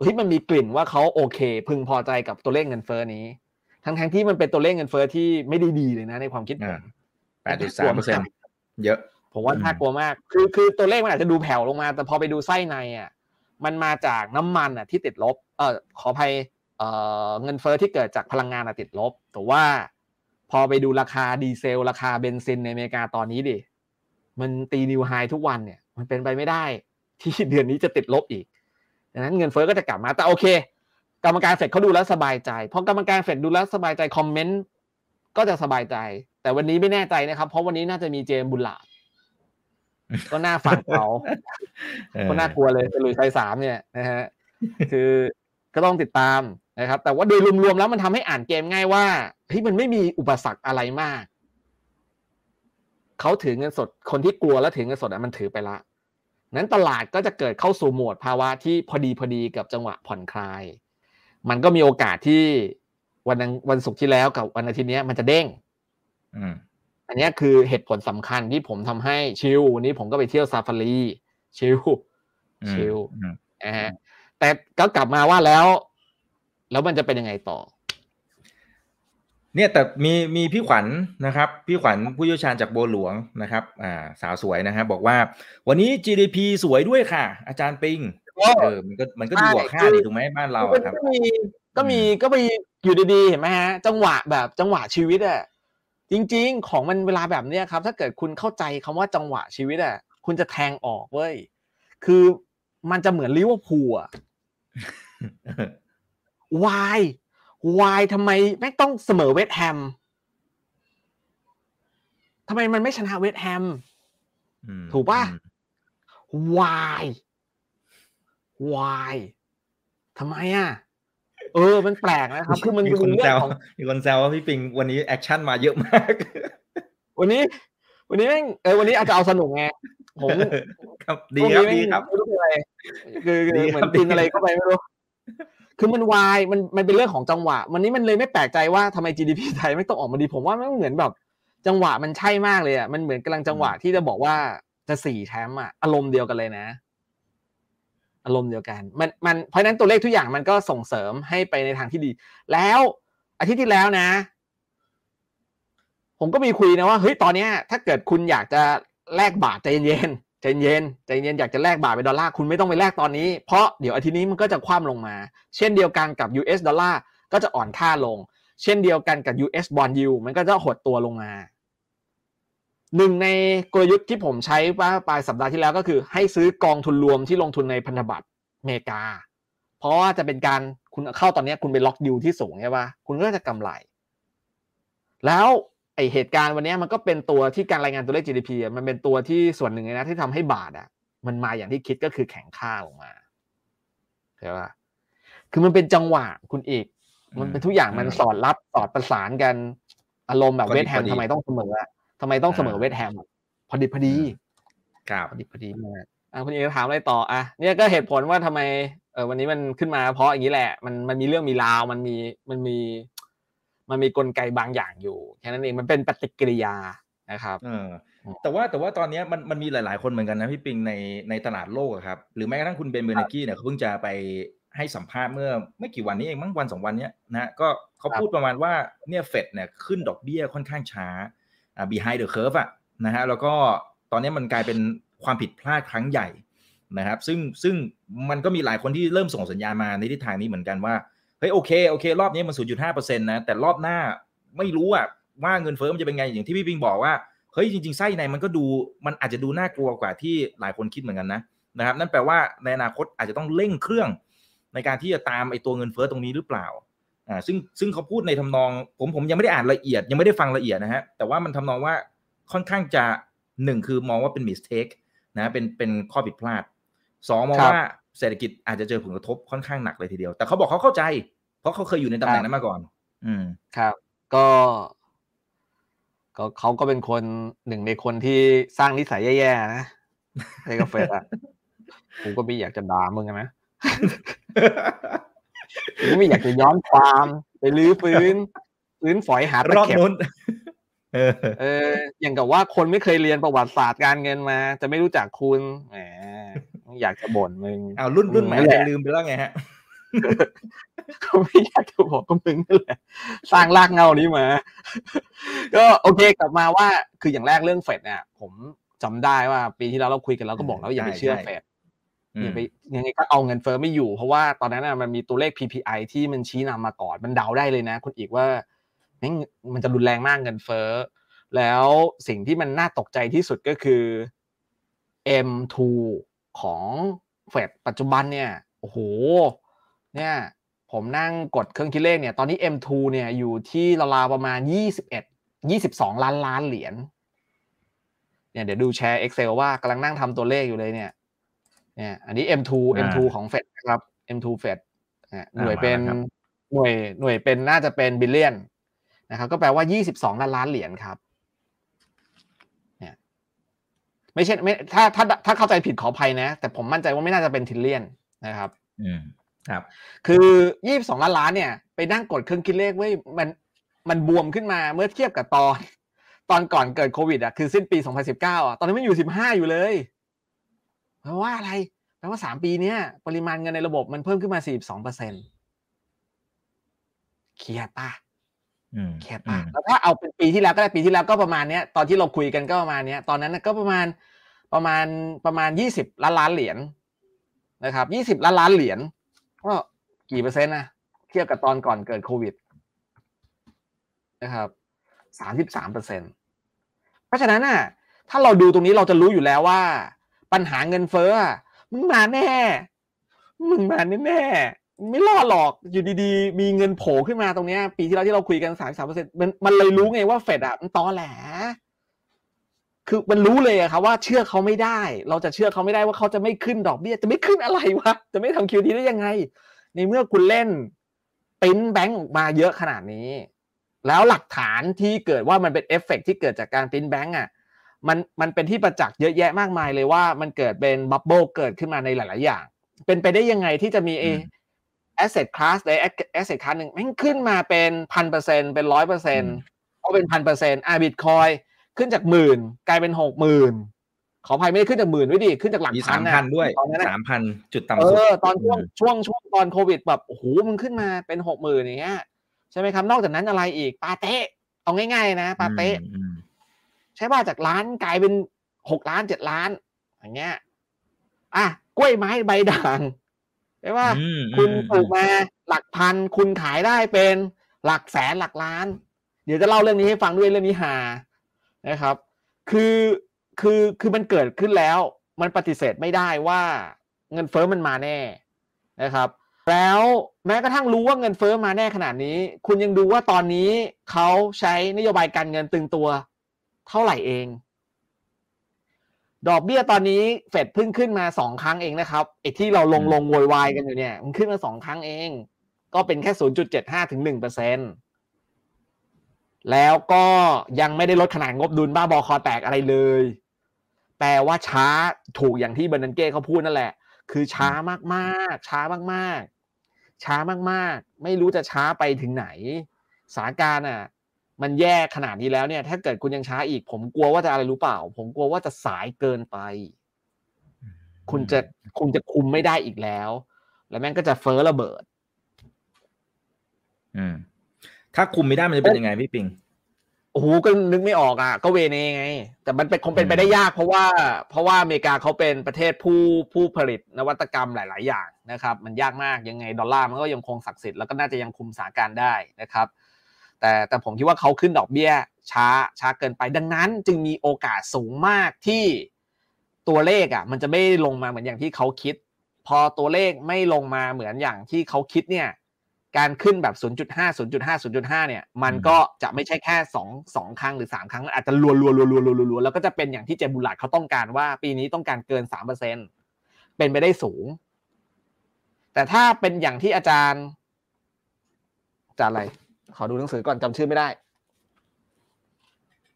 เฮ้ยมันมีกลิ่นว่าเขาโอเค พึงพอใจกับตัวเลขเงินเฟ้อนี้ ทั้งทั้งที่มันเป็นตัวเลขเงินเฟ้อที่ไม่ได้ดีเลยนะในความคิดผมแปดจุดสามเปอร์เซ็นต์เยอะ ผมว่าน่ากลัวมาก คือคือตัวเลขมันอาจจะดูแผ่วลงมา แต่พอไปดูไส้ในอะ มันมาจากน้ำมันอะที่ติดลบ เออขออภัยเออเงินเฟ้อที่เกิดจากพลังงานอะติดลบ แต่ว่าพอไปดูราคาดีเซล ราคาเบนซินในอเมริกาตอนนี้ดิ มันตีนิวไฮทุกวันเนี่ย มันเป็นไปไม่ได้ ที่เดือนนี้จะติดลบอีก ดังนั้นเงินเฟ้อก็จะกลับมา แต่โอเค กรรมการเฟดเขาดูแล้วสบายใจ พอกรรมการเฟดดูแล้วสบายใจคอมเมนต์ก็จะสบายใจ แต่วันนี้ไม่แน่ใจนะครับ เพราะวันนี้น่าจะมีเจมบุลลาด ก็น่าฟังเขาก็น่ากลัวเลยเป็นลุยไซสามเนี่ยนะฮะคือก็ต้องติดตามนะครับ แต่ว่าโดยรวมๆแล้วมันทำให้อ่านเกมง่ายว่าเฮ้ยมันไม่มีอุปสรรคอะไรมาก เขาถือเงินสดคนที่กลัวแล้วถือเงินสดอะมันถือไปละ นั้นตลาดก็จะเกิดเข้าสู่โหมดภาวะที่พอดีพอดีกับจังหวะผ่อนคลาย มันก็มีโอกาสที่วันวันศุกร์ที่แล้วกับวันอาทิตย์นี้มันจะเด้ง อืมอันนี้คือเหตุผลสำคัญที่ผมทำให้ชิลวันนี้ผมก็ไปเที่ยวซาฟารีชิลชิลนะฮะแต่ก็กลับมาว่าแล้ว แล้วมันจะเป็นยังไงต่อ เนี่ยแต่มีมีพี่ขวัญนะครับ พี่ขวัญผู้เชี่ยวชาญจากโบหลวงนะครับอ่าสาวสวยนะครับบอกว่า วันนี้ GDP สวยด้วยค่ะ อาจารย์ปิงเออมันก็มันก็ดีกว่าค่าดิถูกไหมบ้านเราครับก็มีก็มีก็ไปอยู่ดีๆเห็นไหมฮะ จังหวะแบบจังหวะชีวิตอะ จริง ๆ ของมันเวลาแบบเนี้ยครับ ถ้าเกิดคุณเข้าใจคำว่าจังหวะชีวิตอะคุณจะแทงออกเว้ยคือมันจะเหมือนลิเวอร์พูลอะ why why ทำไมไม่ต้องเสมอเวสต์แฮมทำไมมันไม่ชนะเวสต์แฮมถูกป่ะ why why ทำไมอะ เออมันแปลกนะครับ คือมันมีคนแซวเรื่แซองของมีคนแซวว่าพี่ปิงวันนี้ action มาเยอะมาก วันนี้ วันนี้แม่งเออวันนี้อาจจะเอาสนุกไงผมครับดีครับพวกนี้ดีแม่งครับไม่รู้เป็นอะไรคือคือดีครับเหมือนกินอะไรเข้าไปไม่รู้คือมันวายมันมันเป็นเรื่องของจังหวะ วันนี้มันเลยไม่แปลกใจว่าทำไม GDP ไทยไม่ต้องออกมาดี ผมว่ามันเหมือนแบบ จังหวะมันใช่มากเลยอะมันเหมือนกำลังจังหวะที่จะบอกว่าจะสี่แชมป์อะอารมณ์เดียวกันเลยนะ อารมณ์เดียวกันมันมันเพราะนั้นตัวเลขทุกอย่างมันก็ส่งเสริมให้ไปในทางที่ดี แล้วอาทิตย์ที่แล้วนะ ผมก็มีคุยนะว่าเฮ้ยตอนเนี้ยถ้าเกิดคุณอยากจะแลกบาทใจเย็นใจเย็นใจเย็นอยากจะแลกบาทเป็นดอลลาร์คุณไม่ต้องไปแลกตอนนี้ เพราะเดี๋ยวอาทิตย์นี้มันก็จะคว่ำลงมา เช่นเดียวกันกับ US ดอลลาร์ก็จะอ่อนค่าลง เช่นเดียวกันกับ US bond yield มันก็จะหดตัวลงมา หนึ่งในกลยุทธ์ที่ผมใช้ปลายสัปดาห์ที่แล้วก็คือ ให้ซื้อกองทุนรวมที่ลงทุนในพันธบัตรอเมริกา เพราะว่าจะเป็นการคุณเข้าตอนนี้คุณไปล็อกดิวที่สูงใช่ปะคุณก็จะกำไร แล้วไอเหตุการณ์วันนี้มันก็เป็นตัวที่การรายงานตัวเลข GDP มันเป็นตัวที่ส่วนหนึ่งเลยนะที่ทำให้บาทอะ มันมาอย่างที่คิดก็คือแข็งค่าลงมาใช่ปะคือมันเป็นจังหวะคุณเอกมันเป็นทุกอย่างมันสอดรับสอดประสานกัน อารมณ์แบบเวดีสต์แฮมทำไมต้องเสมออะ ทำไมต้องเสมออ่าเวสต์แฮมพอดีพอดีครับพอดีพอดีมากอะคุณเอกถามอะไรต่ออะเนี่ยก็เหตุผลว่าทำไมเออวันนี้มันขึ้นมาเพราะอย่างนี้แหละ มันมันมีเรื่องมีราวมันมีมันมี มันมีกลไกบางอย่างอยู่แค่นั้นเองมันเป็นปฏิกิริยานะครับเออแต่ว่าแต่ว่าตอนเนี้ยมันมันมีหลาย ๆ คนเหมือนกันนะพี่ปิงในในตลาดโลกอะครับ หรือแม้กระทั่งคุณเบนเบอร์นากี้เนี่ยเขาเพิ่งจะไปให้สัมภาษณ์เมื่อไม่กี่วันนี้เองมั้งวันสองวันเนี้ยนะก็เขาครับพูดประมาณว่าเนี่ยเฟดเนี่ยขึ้นดอกเบี้ยค่อนข้างช้าอ่า behind the curve อะนะฮะแล้วก็ตอนนี้มันกลายเป็นความผิดพลาดครั้งใหญ่นะครับ ซึ่งซึ่งมันก็มีหลายคนที่เริ่มส่งสัญญาณมาในทิศทางนี้เหมือนกันว่าเฮ้ยโอเคโอเค รอบนี้มัน 0.5%นะแต่รอบหน้าไม่รู้อะว่าเงินเฟ้อมันจะเป็นไงอย่างที่พี่ปิงบอกว่าเฮ้ยจริงๆไส้ในมันก็ดูมันอาจจะดูน่ากลัวกว่าที่หลายคนคิดเหมือนกันนะนะครับ นั่นแปลว่าในอนาคตอาจจะต้องเร่งเครื่องในการที่จะตามไอ้ตัวเงินเฟ้อตรงนี้หรือเปล่า อ่าซึ่งซึ่งเขาพูดในทำนอง ผมผมยังไม่ได้อ่านละเอียด ยังไม่ได้ฟังละเอียดนะฮะแต่ว่ามันทำนองว่าค่อนข้างจะหนึ่งคือมองว่าเป็น mistake นะเป็นเป็นข้อผิดพลาดสองมองครับว่าเศรษฐกิจอาจจะเจอผลกระทบค่อนข้างหนักเลยทีเดียว แต่เขาบอกเขาเข้าใจ เพราะเขาเคยอยู่ในตำแหน่งนั้นมาก่อน อืมครับ ก็ก็เขาก็เป็นคนหนึ่งในคนที่สร้างนิสัยแย่ๆนะให้กาแฟอะผมก็ไม่อยากจะด่ามึงนะผมก็ ไม่อยากจะย้อนความ ไปลื้อฟื้นฟื้นฝอยหาตะรอบเข็บนู้นเออเออ อย่างกับว่าคนไม่เคยเรียนประวัติศาสตร์การเงินมา จะไม่รู้จักคุณแหมอยากจะบ่นมึงเอารุ่นรุ่นใหม่นั่นแหละจะลืมไปแล้วไงฮะก็ไม่อยากจะบอกก็มึงนั่นแหละสร้างรากเหงานี้มา ก็โอเคกลับมาว่าคืออย่างแรกเรื่องเฟดเนี่ยผมจำได้ว่าปีที่แล้วเราคุยกันเราก็บอกแล้วว่าอย่าไปใช่เชื่อใช่เฟดอ ย่าไปยังไงก็เอาเงินเฟ้อไม่อยู่ เพราะว่าตอนนั้นมันมีตัวเลข PPI ที่มันชี้นำมาก่อนมันเดาได้เลยนะ คุณอีกว่ามันจะรุนแรงมากเงินเฟ้อแล้วสิ่งที่มันน่าตกใจที่สุดก็คือ M2 ของเฟดปัจจุบันเนี่ยโอ้โหเนี่ยผมนั่งกดเครื่องคิดเลขเนี่ยตอนนี้ M2 เนี่ยอยู่ที่ราวๆประมาณ 21 22 ล้านล้านเหรียญเนี่ยเดี๋ยวดูแชร์ Excel ว่ากำลังนั่งทำตัวเลขอยู่เลยเนี่ย เนี่ยอันนี้ M2 อ่า M2 ของเฟดนะครับ M2 เฟดนะหน่วยอ่าเป็นมาแล้วครับหน่วยหน่วยเป็นน่าจะเป็น billion นะครับ ก็แปลว่า 22 ล้านล้านเหรียญครับเนี่ยไม่ใช่ไม่ถ้าถ้าถ้าเข้าใจผิดขออภัยนะ แต่ผมมั่นใจว่าไม่น่าจะเป็น trillionนะครับ อืมครับ คือยี่สิบสองล้านล้านเนี่ย ไปนั่งกดเครื่องคิดเลขเว้ยมันมันบวมขึ้นมาเมื่อเทียบกับตอน ตอนก่อนเกิดโควิดอะคือสิ้นปี 2019อะตอนนี้นมันอยู่ 15 อยู่เลย แปลว่าอะไรแปลว่าสามปีเนี้ยปริมาณเงินในระบบมันเพิ่มขึ้นมา42เปอร์เซ็นเครียดป่ะอืมเครียดอืป่ะมแล้วถ้าเอาเป็นปีที่แล้วก็ได้ปีที่แล้วก็ประมาณเนี้ย ตอนที่เราคุยกันก็ประมาณเนี้ย ตอนนั้นนะก็ประมาณประมาณประมาณ20ล้านล้านเหรียญนะครับ20ล้านล้านเหรียญก็กี่เปอร์เซ็นต์นะเทียบกับตอนก่อนเกิดโควิดนะครับ33เปอร์เซ็นต์เพราะฉะนั้นน่ะ ถ้าเราดูตรงนี้เราจะรู้อยู่แล้วว่า ปัญหาเงินเฟ้อมึงมาแน่ มึงมาแน่ๆไม่รอดหรอกอยู่ดีๆ มีเงินโผล่ขึ้นมาตรงเนี้ย ปีที่แล้วที่เราคุยกันสามสามเปอร์เซ็นมันมันเลยรู้ไงว่าเฟดอะมันตอแหลคือมันรู้เลยอะครับว่าเชื่อเขาไม่ได้ เราจะเชื่อเขาไม่ได้ว่าเขาจะไม่ขึ้นดอกเบี้ย จะไม่ขึ้นอะไรวะจะไม่ทำ QT ได้ยังไง ในเมื่อคุณเล่นปิ้นแบงก์ออกมาเยอะขนาดนี้ แล้วหลักฐานที่เกิดว่ามันเป็นเอฟเฟกต์ที่เกิดจากการปิ้นแบงก์อะ มันมันเป็นที่ประจักษ์เยอะแยะมากมายเลยว่ามันเกิดเป็น bubble เกิดขึ้นมาในหลาย ๆ อย่าง เป็นไปได้ยังไงที่จะมีเออืม asset class ใด asset class หนึ่งแม่งขึ้นมาเป็นพันเปอร์เซ็นต์เป็นร้อยเปอร์เซ็นต์ก็เป็นพันเปอร์เซ็นต์อะบิตคอยขึ้นจากหมื่นกลายเป็นหกหมื่นขออภัยไม่ได้ขึ้นจากหมื่นด้วยดิขึ้นจากหลักมีพัสานมอะพันด้วยตอนนั้นอะสามพันจุดเอต่ำสุดอตอนช่วงอืมช่วงช่วงตอนโควิดแบบโอ้โหมันขึ้นมาเป็นหกหมื่นอย่างเงี้ยใช่ไหมครับนอกจากนั้นอะไรอีกปาเต้เอาง่าย ๆ นะปาเต้อืมใช่ป่ะจากล้านกลายเป็นหกล้านเจ็ดล้าน อย่างเงี้ย อะกล้วยไม้ใบด่างใช่ป่ะอืมคุณอืมปลูกมาหลักพันคุณขายได้เป็นหลักแสนหลักล้าน เดี๋ยวจะเล่าเรื่องนี้ให้ฟังด้วยเรื่องนี้หานะครับ คือคือคือมันเกิดขึ้นแล้ว มันปฏิเสธไม่ได้ว่าเงินเฟ้อมันมาแน่นะครับ แล้วแม้กระทั่งรู้ว่าเงินเฟ้อมาแน่ขนาดนี้ คุณยังดูว่าตอนนี้เขาใช้นโยบายการเงินตึงตัว เท่าไหร่เอง ดอกเบี้ยตอนนี้เฟดเพิ่งขึ้นมาสองครั้งเองนะครับไอ้ที่เราลงลงโวยวายกันอยู่เนี่ยมันขึ้นมาสองครั้งเอง ก็เป็นแค่ศูนย์จุดเจ็ดห้าถึงหนึ่งเปอร์เซ็นแล้วก็ยังไม่ได้ลดขนาดงบดุลบ้าบอคอแตกอะไรเลย แปลว่าช้าถูกอย่างที่เบอร์นันเก้เขาพูดนั่นแหละ คือช้ามากๆ ช้ามากๆ ช้ามากๆ ไม่รู้จะช้าไปถึงไหนสถานการณ์อะ มันแย่ขนาดนี้แล้วเนี่ย ถ้าเกิดคุณยังช้าอีก ผมกลัวว่าจะอะไรรู้เปล่า ผมกลัวว่าจะสายเกินไป คุณจะคุณจะคุมไม่ได้อีกแล้ว แล้วแม่งก็จะเฟ้อระเบิด อืม ถ้าคุมไม่ได้มันจะเป็นยังไงพี่ปิงโอ้โหก็นึกไม่ออกอะ ก็เวเนไง แต่มันเป็นคงเป็นไปได้ยาก เพราะว่า เพราะว่าอเมริกาเขาเป็นประเทศผู้ผู้ผลิตนวัตกรรมหลาย ๆ อย่างนะครับ มันยากมากยังไงดอลลาร์มันก็ยังคงศักดิ์สิทธิ์แล้วก็น่าจะยังคุมสถานการณ์ได้นะครับ แต่แต่ผมคิดว่าเขาขึ้นดอกเบี้ยช้าช้าเกินไป ดังนั้นจึงมีโอกาสสูงมากที่ตัวเลขอะ มันจะไม่ลงมาเหมือนอย่างที่เขาคิด พอตัวเลขไม่ลงมาเหมือนอย่างที่เขาคิดเนี่ย การขึ้นแบบ 0.5 0.5 0.5 เนี่ย มันก็จะไม่ใช่แค่2 2ครั้งหรือ 3 ครั้ง อาจจะรัวรัวรัวรัวรัวรัวแล้วก็จะเป็นอย่างที่เจบุลาดเขาต้องการว่า ปีนี้ต้องการเกิน 3%เป็นไปได้สูง แต่ถ้าเป็นอย่างที่อาจารย์จารย์อะไร ขอดูหนังสือก่อนจำชื่อไม่ได้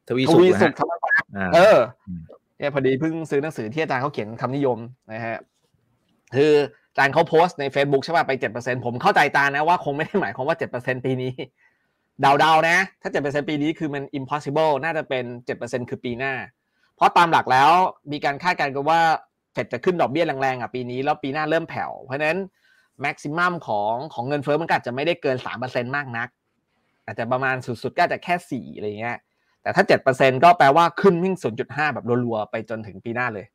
ทวีสุขนะฮะทวีสุขธรรมบาลอ่าเอออืมเนี่ยพอดีเพิ่งซื้อหนังสือที่อาจารย์เขาเขียนคำนิยมนะฮะคืออาจารย์เขาโพสต์ใน Facebook ใช่ป่ะไปเจ็ดเปอร์เซ็นต์ผมเข้าใจตานะว่าคงไม่ได้หมายความว่าเจ็ดเปอร์เซ็นต์ปีนี้เดาๆนะ ถ้าเจ็ดเปอร์เซ็นต์ปีนี้คือมัน impossible น่าจะเป็นเจ็ดเปอร์เซ็นต์คือปีหน้า เพราะตามหลักแล้วมีการคาดการณ์กันว่าเฟดจะขึ้นดอกเบี้ยแรงๆอะปีนี้แล้วปีหน้าเริ่มแผ่วเพราะฉะนั้น maximum ของของเงินเฟ้อมันก็อาจจะไม่ได้เกินสามเปอร์เซ็นต์มากนัก อาจจะประมาณสุดๆก็อาจจะแค่สี่อะไรเงี้ย แต่ถ้าเจ็ดเปอร์เซ็นก็แปลว่าขึ้นวิ่งศูนย์จุดห้าแบบรัวๆ ไปจนถึงปีหน้าเลย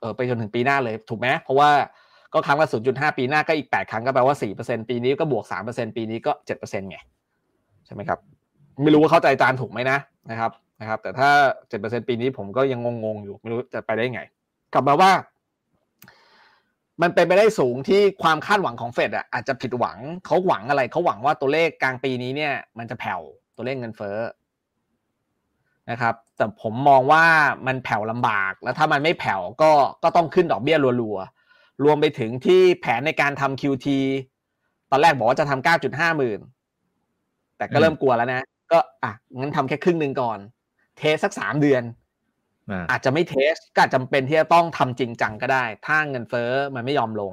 เออไปจนถึงปีหน้าเลยถูกไหมเพราะว่าก็ครั้งละศูนย์จุดห้าปีหน้าก็อีกแปดครั้งก็แปลว่าสี่เปอร์เซ็นปีนี้ก็บวกสามเปอร์เซ็นปีนี้ก็เจ็ดเปอร์เซ็นไงใช่ไหมครับ ไม่รู้ว่าเข้าใจอาจารย์ถูกไหมนะนะครับนะครับ แต่ถ้าเจ็ดเปอร์เซ็นปีนี้ผมก็ยังงงๆอยู่ไม่รู้จะไปได้ไง กลับมาว่า มันเป็นไปได้สูงที่ความคาดหวังของเฟดอะอาจจะผิดหวังเขาหวังอะไรเขาหวังว่าตัวเลขกลางปีนี้เนี่ย มันจะแผ่วตัวเลขเงินเฟ้อนะครับ แต่ผมมองว่ามันแผ่วลำบาก แล้วถ้ามันไม่แผ่วก็ก็ต้องขึ้นดอกเบี้ยรัวๆรวมไปถึงที่แผนในการทำ QT ตอนแรกบอกว่าจะทำเก้าจุดห้าหมื่น แต่ก็เริ่มกลัวแล้วนะ ก็อะงั้นทำแค่ครึ่งหนึ่งก่อน เทสสักสามเดือน อาจจะไม่ test ก็จำเป็นที่จะต้องทำจริงจังก็ได้ ถ้าเงินเฟ้อมันไม่ยอมลง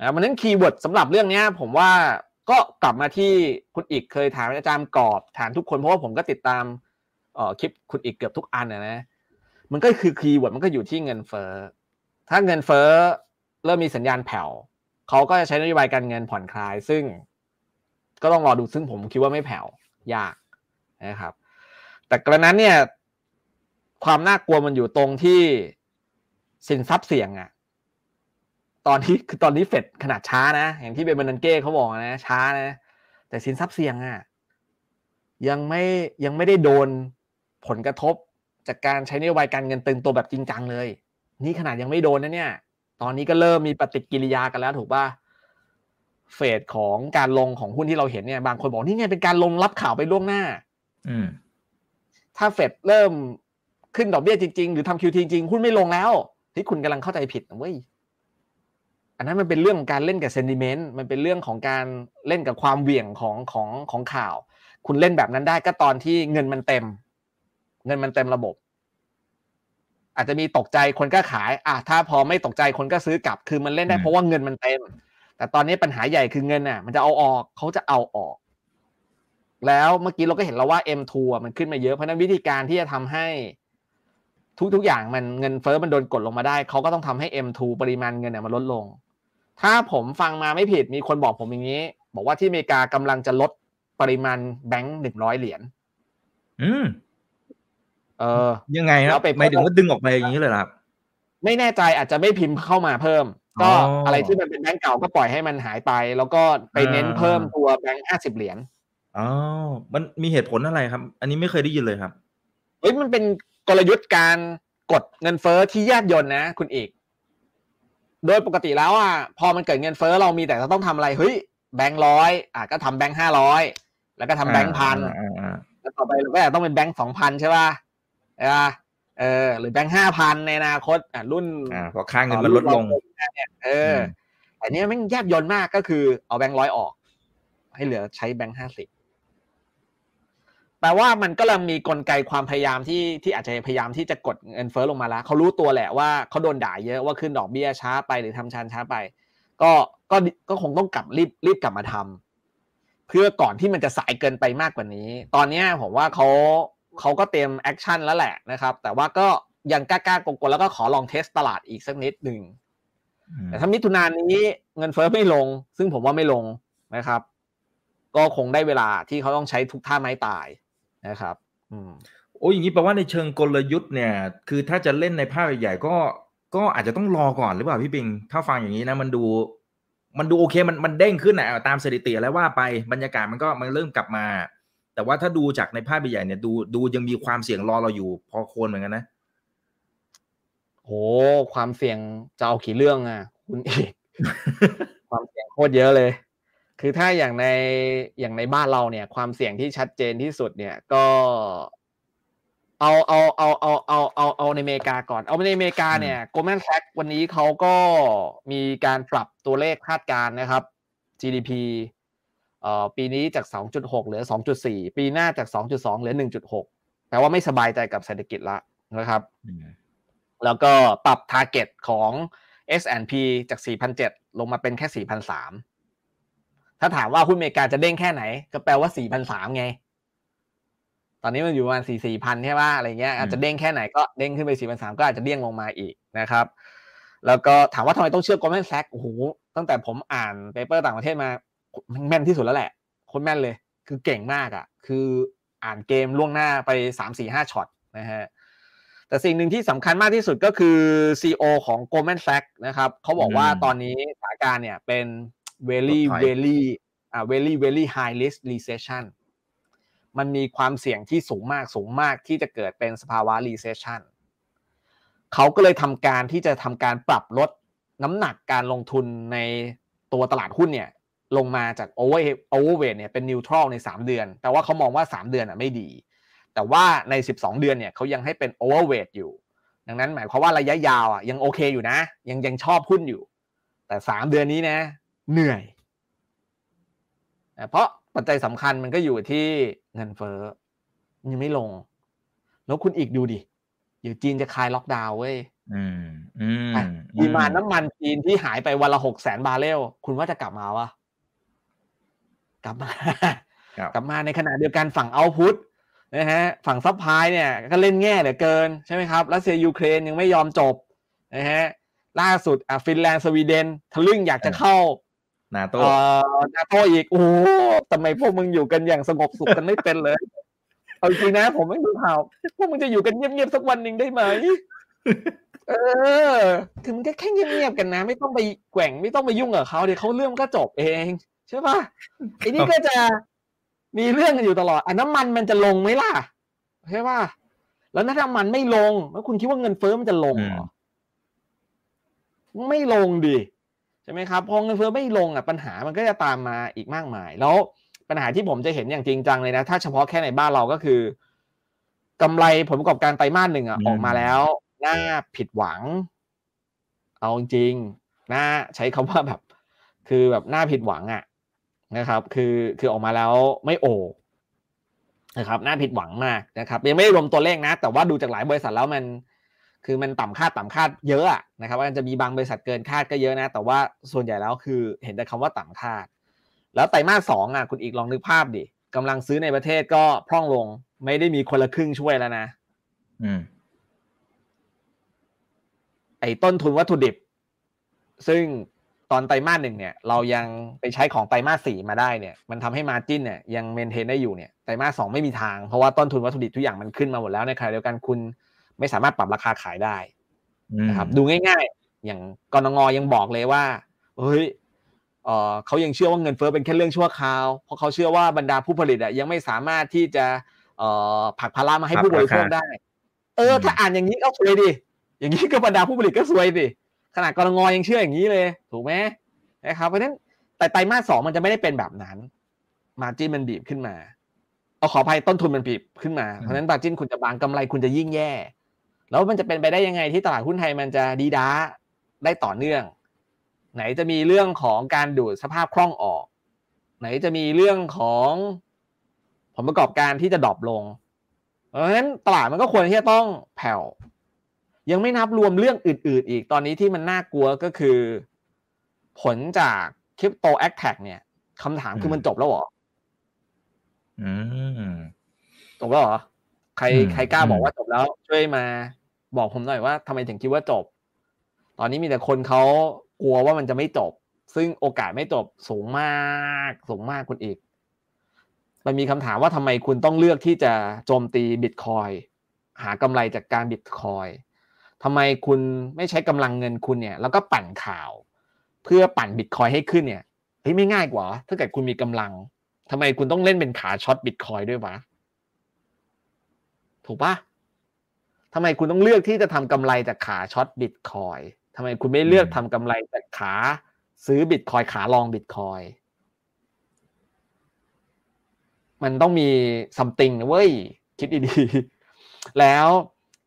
นะมันนั้น keyword สำหรับเรื่องนี้ผมว่าก็กลับมาที่คุณอิกเคยถามอาจารย์กอบถามทุกคนเพราะว่าผมก็ติดตามเอ่อคลิปคุณอิกเกือบทุกอันนะนะ มันก็คือ keyword มันก็อยู่ที่เงินเฟ้อถ้าเงินเฟ้อเริ่มมีสัญญาณแผ่วเขาก็จะใช้นโยบายการเงินผ่อนคลาย ซึ่ง ก็ต้องรอดูซึ่งผมคิดว่าไม่แผ่วยากนะครับ แต่กระนั้นเนี่ย ความน่ากลัวมันอยู่ตรงที่สินทรัพย์เสี่ยงอะตอนที่คือตอนนี้เฟดขนาดช้านะ อย่างที่เบนบันเก้เขาบอกนะ ช้านะ แต่สินทรัพย์เสี่ยงอะยังไม่ยังไม่ได้โดนผลกระทบจากการใช้นโยบายการเงินตึงตัวแบบจริงจังเลย นี่ขนาดยังไม่โดนนะเนี่ย ตอนนี้ก็เริ่มมีปฏิกิริยากันแล้วถูกป่ะเฟดของการลงของหุ้นที่เราเห็นเนี่ยบางคนบอกนี่ไงเป็นการลงรับข่าวไปล่วงหน้า อืมถ้าเฟดเริ่ม ขึ้นดอกเบี้ยจริงๆ หรือทำคิวทีจริงหุ้นไม่ลงแล้วที่คุณกำลังเข้าใจผิดนะเว้ยอันนั้นมันเป็นเรื่องของการเล่นกับเซนดิเมนต์มันเป็นเรื่องของการเล่นกับความเหวี่ยงของของของข่าว คุณเล่นแบบนั้นได้ก็ตอนที่เงินมันเต็ม เงินมันเต็มระบบ อาจจะมีตกใจคนก็ขายอะถ้าพอไม่ตกใจคนก็ซื้อกลับ คือมันเล่นได้เพราะว่าเงินมันเต็ม แต่ตอนนี้ปัญหาใหญ่คือเงินน่ะ มันจะเอาออกเขาจะเอาออก แล้วเมื่อกี้เราก็เห็นแล้วว่า M2 อะมันขึ้นมาเยอะเพราะนั้นวิธีการที่จะทำให้ ทุกๆอย่างมันเงินเฟ้อมันโดนกดลงมาได้ เขาก็ต้องทำให้ M2 ปริมาณเงินเนี่ยมันลดลง ถ้าผมฟังมาไม่ผิดมีคนบอกผมอย่างนี้ บอกว่าที่อเมริกากำลังจะลดปริมาณแบงค์หนึ่งร้อยเหรียญอืมเออ ยังไงคแล้รับวไปหมายถึงว่าดึงออกไปอย่างนี้เลยเหรอครับ ไม่แน่ใจอาจจะไม่พิมพ์เข้ามาเพิ่ม ก็อ๋อออะไรที่มันเป็นแบงก์เก่าก็ปล่อยให้มันหายไป แล้วก็ไปเน้นอ่าเพิ่มตัวแบงค์ห้าสิบเหรียญอ๋อมันมีเหตุผลอะไรครับ อันนี้ไม่เคยได้ยินเลยครับเฮ้ยมันเป็น กลยุทธ์การกดเงินเฟ้อที่แยบยนต์นะ คุณเอก โดยปกติแล้วอะพอมันเกิดเงินเฟ้อเรามีแต่จะต้องทำอะไรเฮ้ยแบงค์ร้อยอะก็ทำแบงค์ห้าร้อยแล้วก็ทำแบงค์พันอ่าอ่าแล้วต่อไปเราก็อาจจะต้องเป็นแบงค์สองพันใช่ป่ะใช่ป่ะเออหรือแบงค์ห้าพันในอนาคตอะรุ่นอ่าเพราะค่าเงินมันลดลงเนี่ยเอออแต่เนี้ยแม่งแยบยนต์มากก็คือเอาแบงค์ร้อยออก ให้เหลือใช้แบงค์ห้าสิบ แปลว่ามันก็เริ่มมีกลไกความพยายามที่ที่อาจจะพยายามที่จะกดเงินเฟ้อลงมาแล้วเขารู้ตัวแหละว่าเขาโดนด่าเยอะว่าขึ้นดอกเบี้ยช้าไปหรือทำชันช้าไป ก็ก็ก็คงต้องกลับรีบรีบกลับมาทำเพื่อก่อนที่มันจะสายเกินไปมากกว่านี้ ตอนเนี้ยผมว่าเขาเขาก็เตรียม action แล้วแหละนะครับ แต่ว่าก็ยังกล้าๆกลัวๆแล้วก็ขอลอง test ตลาดอีกสักนิดหนึ่งอืมแต่ถ้ามิถุนายนนี้เงินเฟ้อไม่ลง ซึ่งผมว่าไม่ลงนะครับ ก็คงได้เวลาที่เขาต้องใช้ทุกท่าไม้ตาย นะครับ อืมโอ้ยอย่างนี้แปลว่าในเชิงกลยุทธ์เนี่ย คือถ้าจะเล่นในภาพใหญ่ๆก็ก็อาจจะต้องรอก่อนหรือเปล่าพี่ปิง ถ้าฟังอย่างนี้นะ มันดู มันดูโอเคมันมันเด้งขึ้นนะตามสถิติแล้วว่าไปบรรยากาศมันก็มันเริ่มกลับมา แต่ว่าถ้าดูจากในภาพใหญ่ๆเนี่ยดูดูยังมีความเสี่ยงรอเราอยู่พอโคนเหมือนกันนะโหความเสี่ยงจะเอากี่เรื่องอะ คุณเอกความเสี่ยงโคตรเยอะเลย คือถ้าอย่างในอย่างในบ้านเราเนี่ย ความเสี่ยงที่ชัดเจนที่สุดเนี่ยก็เอาเอาเอาเอาเอาเอาเอาในอเมริกาก่อน เอาในอเมริกาเนี่ย Goldman Sachs วันนี้เขาก็มีการปรับตัวเลขคาดการณ์นะครับ GDP เอ่อปีนี้จาก 2.6 เหลือ 2.4 ปีหน้าจาก 2.2 เหลือ 1.6 แปลว่าไม่สบายใจกับเศรษฐกิจละนะครับอืมแล้วก็ปรับ target ของ S&P จาก 4,007 ลงมาเป็นแค่ 4,003 ถ้าถามว่าหุ้นอเมริกาจะเด้งแค่ไหน ก็แปลว่า4,003ไง ตอนนี้มันอยู่ประมาณ4-4,000ใช่ป่ะอะไรเงี้ยอาจจะเด้งแค่ไหนก็เด้งขึ้นไป4,003ก็อาจจะเด้งลงมาอีกนะครับ แล้วก็ถามว่าทำไมต้องเชื่อ Goldman Sachs โอ้โหตั้งแต่ผมอ่าน paper ต่างประเทศมาแม่นที่สุดแล้วแหละโคตรแม่นเลย คือเก่งมากอะ่ะ คืออ่านเกมล่วงหน้าไป3-4-5ช็อตนะฮะแต่สิ่งหนึ่งที่สำคัญมากที่สุดก็คือ CEO ของ Goldman Sachs นะครับเขาบอกว่าอืมตอนนี้สถานการณ์เนี่ยเป็น very ถดถอย very อ่า very very high risk recession มันมีความเสี่ยงที่สูงมากสูงมากที่จะเกิดเป็นสภาวะ recession เขาก็เลยทำการที่จะทำการปรับลดน้ำหนักการลงทุนในตัวตลาดหุ้นเนี่ยลงมาจาก over overweight เนี่ยเป็น neutral ใน 3 เดือน แต่ว่าเขามองว่า 3 เดือนอะไม่ดี แต่ว่าใน 12 เดือนเนี่ยเขายังให้เป็น overweight อยู่ ดังนั้นหมายความว่าระยะยาวอะยังโอเคอยู่นะ ยังยังชอบหุ้นอยู่ แต่ 3 เดือนนี้นะ เหนื่อยนะเพราะปัจจัยสำคัญมันก็อยู่ที่เงินเฟ้อมันยังไม่ลง แล้วคุณอิกดูดิเดี๋ยวจีนจะคลายล็อกดาวน์เว้ยอืมอืมอะ demand น้ำมันจีนที่หายไปวันละหกแสนบาร์เรลคุณว่าจะกลับมาวะกลับมาครับกลับมาในขณะเดียวกันฝั่ง output นะฮะฝั่ง supply เนี่ยก็เล่นแง่เหลือเกินใช่ไหมครับรัสเซียยูเครนยังไม่ยอมจบนะฮะล่าสุดอะฟินแลนด์สวีเดนทะลึ่งอยากจะเข้า นาโต้เอ่อนาโตอีก โอ้โหทำไมพวกมึงอยู่กันอย่างสงบสุขกันไม่เป็นเลย เอาจริงนะ ผมไม่รู้ข่าวพวกมึงจะอยู่กันเงียบๆสักวันหนึ่งได้ไหม เออ คือมันก็แค่เงียบๆกันนะ ไม่ต้องไปแกว่งไม่ต้องไปยุ่งกับเขาเดี๋ยวเขาเรื่องมันก็จบเองใช่ปะไอ้นี่ก็จะมีเรื่องกันอยู่ตลอดอะน้ำมันมันจะลงไหมล่ะใช่ปะแล้วถ้าน้ำมันไม่ลง แล้วคุณคิดว่าเงินเฟ้อมันจะลงเหรอไม่ลงดิใช่ไหมครับพอเงินเฟ้อไม่ลงอะปัญหามันก็จะตามมาอีกมากมาย แล้วปัญหาที่ผมจะเห็นอย่างจริงจังเลยนะ ถ้าเฉพาะแค่ในบ้านเราก็คือกำไรผลประกอบการไตรมาสหนึ่งอะออกมาแล้วน่าผิดหวัง เอาจริงๆน่าใช้คำว่าแบบ คือแบบน่าผิดหวังอะนะครับ คือคือออกมาแล้วไม่โอนะครับน่าผิดหวังมากนะครับยังไม่ได้รวมตัวเลขนะ แต่ว่าดูจากหลายบริษัทแล้วมัน คือมันต่ำคาดต่ำคาดเยอะอะนะครับว่าจะมีบางบริษัทเกินคาดก็เยอะนะ แต่ว่าส่วนใหญ่แล้วคือเห็นแต่คำว่าต่ำคาด แล้วไตรมาสสองอะคุณอีกลองนึกภาพดิกำลังซื้อในประเทศก็พร่องลง ไม่ได้มีคนละครึ่งช่วยแล้วนะ อืมไอ้ต้นทุนวัตถุดิบ ซึ่งตอนไตรมาสหนึ่งเนี่ย เรายังไปใช้ของไตรมาสสี่มาได้เนี่ย มันทำให้มาจิ้นเนี่ยยังเมนเทนได้อยู่เนี่ยไตรมาสสองไม่มีทางเพราะว่าต้นทุนวัตถุดิบทุกอย่างมันขึ้นมาหมดแล้วในขณะเดียวกันคุณ ไม่สามารถปรับราคาขายได้นะครับดูง่าย ๆ อย่างกรงยังบอกเลยว่าเฮ้ยเออเขายังเชื่อว่าเงินเฟ้อเป็นแค่เรื่องชั่วคราว เพราะเขาเชื่อว่าบรรดาผู้ผลิตอะยังไม่สามารถที่จะเอ่อผลักภาระมาให้ผู้บริโภคได้ เออ ถ้าอ่านอย่างนี้ก็สวยดิ อย่างนี้ก็บรรดาผู้ผลิตก็สวยดิ ขนาดกรงยังเชื่ออย่างนี้เลย ถูกไหมนะครับเพราะฉะนั้นแต่ไตรมาสสองมันจะไม่ได้เป็นแบบนั้น มาจิ้นมันบีบขึ้นมา เอาขออภัยต้นทุนมันบีบขึ้นมา เพราะฉะนั้นมาจิ้นคุณจะบางกำไรคุณจะยิ่งแย่ แล้วมันจะเป็นไปได้ยังไงที่ตลาดหุ้นไทยมันจะดีด้าได้ต่อเนื่อง ไหนจะมีเรื่องของการดูดสภาพคล่องออก ไหนจะมีเรื่องของผลประกอบการที่จะดรอปลง เพราะฉะนั้นตลาดมันก็ควรที่จะต้องแผ่วยังไม่นับรวมเรื่องอื่น ๆ อีกตอนนี้ที่มันน่ากลัวก็คือ ผลจากคริปโต attack เนี่ยคำถามคือมันจบแล้วเหรออืมจบแล้วเหรอ ใครอืมใครกล้าบอกอืมว่าจบแล้ว ช่วยมา บอกผมหน่อยว่าทำไมถึงคิดว่าจบ ตอนนี้มีแต่คนเขากลัวว่ามันจะไม่จบ ซึ่งโอกาสไม่จบสูงมากสูงมากคุณอิก มันมีคำถามว่าทำไมคุณต้องเลือกที่จะโจมตีบิตคอยน์หากำไรจากการบิตคอยน์ทำไมคุณไม่ใช้กำลังเงินคุณเนี่ย แล้วก็ปั่นข่าว เพื่อปั่นบิตคอยน์ให้ขึ้นเนี่ยเฮ้ยไม่ง่ายกว่าเหรอถ้าเกิดคุณมีกำลังทำไมคุณต้องเล่นเป็นขา short บิตคอยน์ด้วยวะ ถูกปะทำไมคุณต้องเลือกที่จะทำกำไรจากขา short บิตคอยน์ทำไมคุณไม่เลือกทำกำไรจากขาซื้อบิตคอยน์ขา long บิตคอยน์มันต้องมี something นะเว้ย คิดดีๆ แล้ว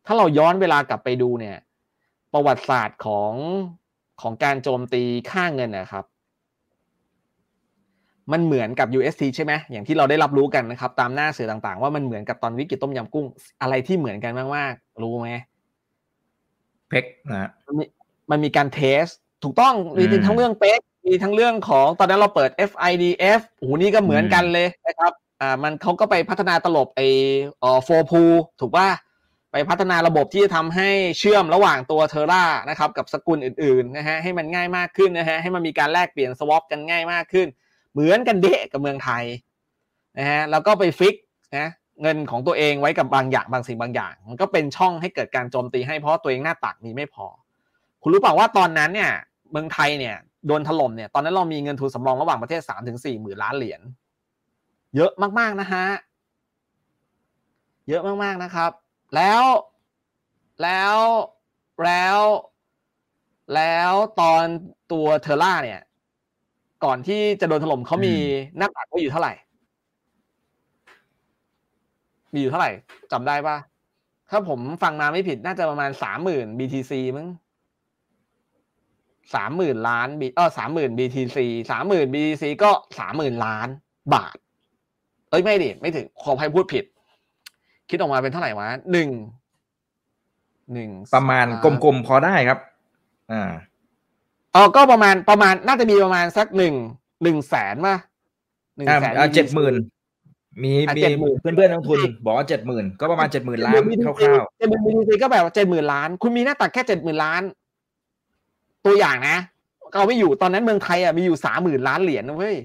ถ้าเราย้อนเวลากลับไปดูเนี่ย ประวัติศาสตร์ของของการโจมตีค่าเงินนะครับ มันเหมือนกับ UST ใช่ไหมอย่างที่เราได้รับรู้กันนะครับ ตามหน้าสื่อต่างๆ ว่ามันเหมือนกับตอนวิกฤตต้มยำกุ้ง อะไรที่เหมือนกันมากๆ รู้ไหมเพกนะมันมีมันมีการเทส ถูกต้องมีทั้งเรื่องเป๊กมีทั้งเรื่องของตอนนั้นเราเปิด FIDF โอ้โหนี่ก็เหมือนกันเลยนะครับอ่ามันเขาก็ไปพัฒนาตลบไอ้เอ่อโฟพูถูกป่ะไปพัฒนาระบบที่จะทำให้เชื่อมระหว่างตัวเทอร่านะครับกับสกุลอื่นๆนะฮะให้มันง่ายมากขึ้นนะฮะให้มันมีการแลกเปลี่ยนสวอปกันง่ายมากขึ้น เหมือนกันเดะกับเมืองไทยนะฮะแล้วก็ไปฟิกนะเงินของตัวเองไว้กับบางอย่างบางสิ่งบางอย่าง มันก็เป็นช่องให้เกิดการโจมตีให้เพราะตัวเองหน้าตักมีไม่พอ คุณรู้เปล่าว่าตอนนั้นเนี่ยเมืองไทยเนี่ยโดนถล่มเนี่ยตอนนั้นเรามีเงินทุนสำรองระหว่างประเทศสามถึงสี่หมื่นล้านเหรียญเยอะมากๆนะฮะเยอะมากๆนะครับ แล้วแล้วแล้วแล้วตอนตัวเทอร่าเนี่ย ก่อนที่จะโดนถล่มเขามีหน้าตักไว้อยู่เท่าไหร่ มีอยู่เท่าไหร่จำได้ปะถ้าผมฟังมาไม่ผิดน่าจะประมาณสามหมื่น BTC มั้งสามหมื่นล้านบีเออสามหมื่น BTC สามหมื่น BTC ก็สามหมื่นล้านบาท เอ้ยไม่ดิไม่ถึงขอให้พูดผิด คิดออกมาเป็นเท่าไหร่วะหนึ่งหนึ่งประมาณกลมๆพอได้ครับ อ่า อ๋อก็ประมาณประมาณน่าจะมีประมาณสักหนึ่งหนึ่งแสนป่ะหนึ่งแสนเจ็ดหมื่นมีมีเพื่อนเพื่อนนักทุนบอกว่าเจ็ดหมื่นก็ประมาณเจ็ดหมื่นล้านคร่าวๆเจ็ดหมื่นบีก็แบบว่าเจ็ดหมื่นล้าน คุณมีหน้าตักแค่เจ็ดหมื่นล้าน ตัวอย่างนะเราไม่อยู่ตอนนั้นเมืองไทยอะมีอยู่สามหมื่นล้านเหรียญนะเว้ย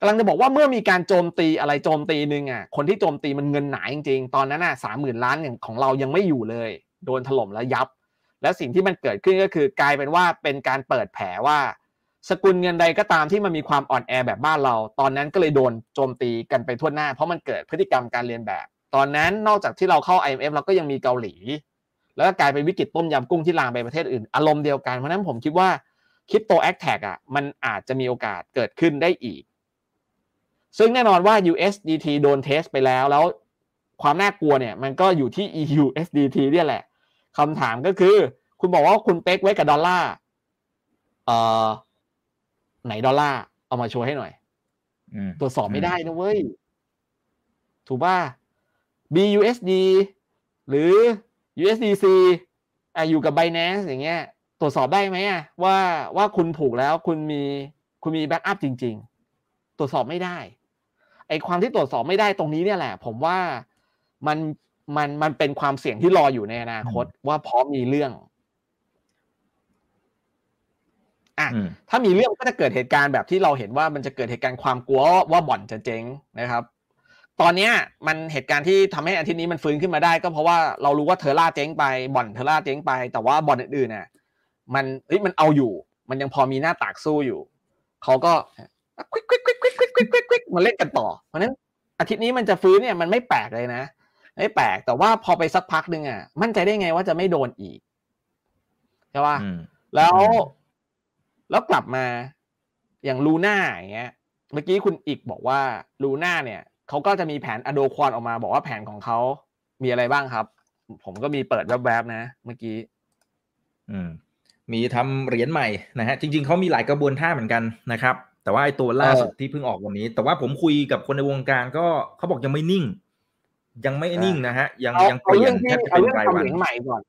กำลังจะบอกว่าเมื่อมีการโจมตีอะไรโจมตีหนึ่งอะ คนที่โจมตีมันเงินหนาจริงๆ ตอนนั้นอะสามหมื่นล้านอย่างของเรายังไม่อยู่เลย โดนถล่มแล้วยับ แล้วสิ่งที่มันเกิดขึ้นก็คือกลายเป็นว่าเป็นการเปิดแผลว่า สกุลเงินใดก็ตามที่มันมีความอ่อนแอแบบบ้านเรา ตอนนั้นก็เลยโดนโจมตีกันไปทั่วหน้า เพราะมันเกิดพฤติกรรมการเรียนแบบ ตอนนั้นนอกจากที่เราเข้า IMF เราก็ยังมีเกาหลี แล้วก็กลายเป็นวิกฤตต้มยำกุ้งที่ลามไปประเทศอื่น อารมณ์เดียวกันเพราะนั้นผมคิดว่าคริปโต attack อะมันอาจจะมีโอกาสเกิดขึ้นได้อีก ซึ่งแน่นอนว่า USDT โดน test ไปแล้วแล้วความน่ากลัวเนี่ยมันก็อยู่ที่ USDT เนี่ยแหละ คำถามก็คือ คุณบอกว่าคุณ peg ไว้กับดอลลาร์เอ่อไหนดอลลาร์เอามาโชว์ให้หน่อยตรวจสอบไม่ได้นะเว้ย ถูกป่ะ BUSD หรือ USDC อะอยู่กับ Binance อย่างเงี้ย ตรวจสอบได้ไหมอะว่าว่าคุณผูกแล้วคุณมีคุณมีแบ็กอัพจริง ๆ ตรวจสอบไม่ได้ไอความที่ตรวจสอบไม่ได้ตรงนี้เนี่ยแหละ ผมว่ามัน มันมันเป็นความเสี่ยงที่รออยู่ในอนาคตว่าพร้อมมีเรื่องอะถ้ามีเรื่องก็จะเกิดเหตุการณ์แบบที่เราเห็นว่ามันจะเกิดเหตุการณ์ความกลัวว่าบ่อนจะเจ๊งนะครับ ตอนเนี้ยมันเหตุการณ์ที่ทำให้อาทิตย์นี้มันฟื้นขึ้นมาได้ ก็เพราะว่าเรารู้ว่าเทอร่าเจ๊งไปบ่อนเทอร่าเจ๊งไป แต่ว่าบ่อนอื่นๆเนี่ยมันเฮ้ยมันเอาอยู่ มันยังพอมีหน้าตากสู้อยู่เขาก็ควิกควิกควิกควิกควิกควิกควิกมาเล่นกันต่อ เพราะนั้นอาทิตย์นี้มันจะฟื้นเนี่ยมันไม่แปลกเลยนะ ไม่แปลกแต่ว่าพอไปสักพักหนึ่งอะ มั่นใจได้ไงว่าจะไม่โดนอีกใช่ป่ะแล้วแล้วกลับมาอย่างลูน่าอย่างเงี้ย เมื่อกี้คุณอีกบอกว่าลูน่าเนี่ยเขาก็จะมีแผนอโดควอนออกมา บอกว่าแผนของเขามีอะไรบ้างครับ ผมก็มีเปิดแวบๆนะเมื่อกี้ อืม มีทำเหรียญใหม่นะฮะจริง ๆเขามีหลายกระบวนท่าเหมือนกันนะครับ แต่ว่าไอ้ตัวล่าสุดที่เพิ่งออกวันนี้ แต่ว่าผมคุยกับคนในวงการก็เขาบอกยังไม่นิ่ง ยังไม่นิ่งนะฮะ ยังยังเปลี่ยนแทบจะเป็นรายวันใหม่ก่อน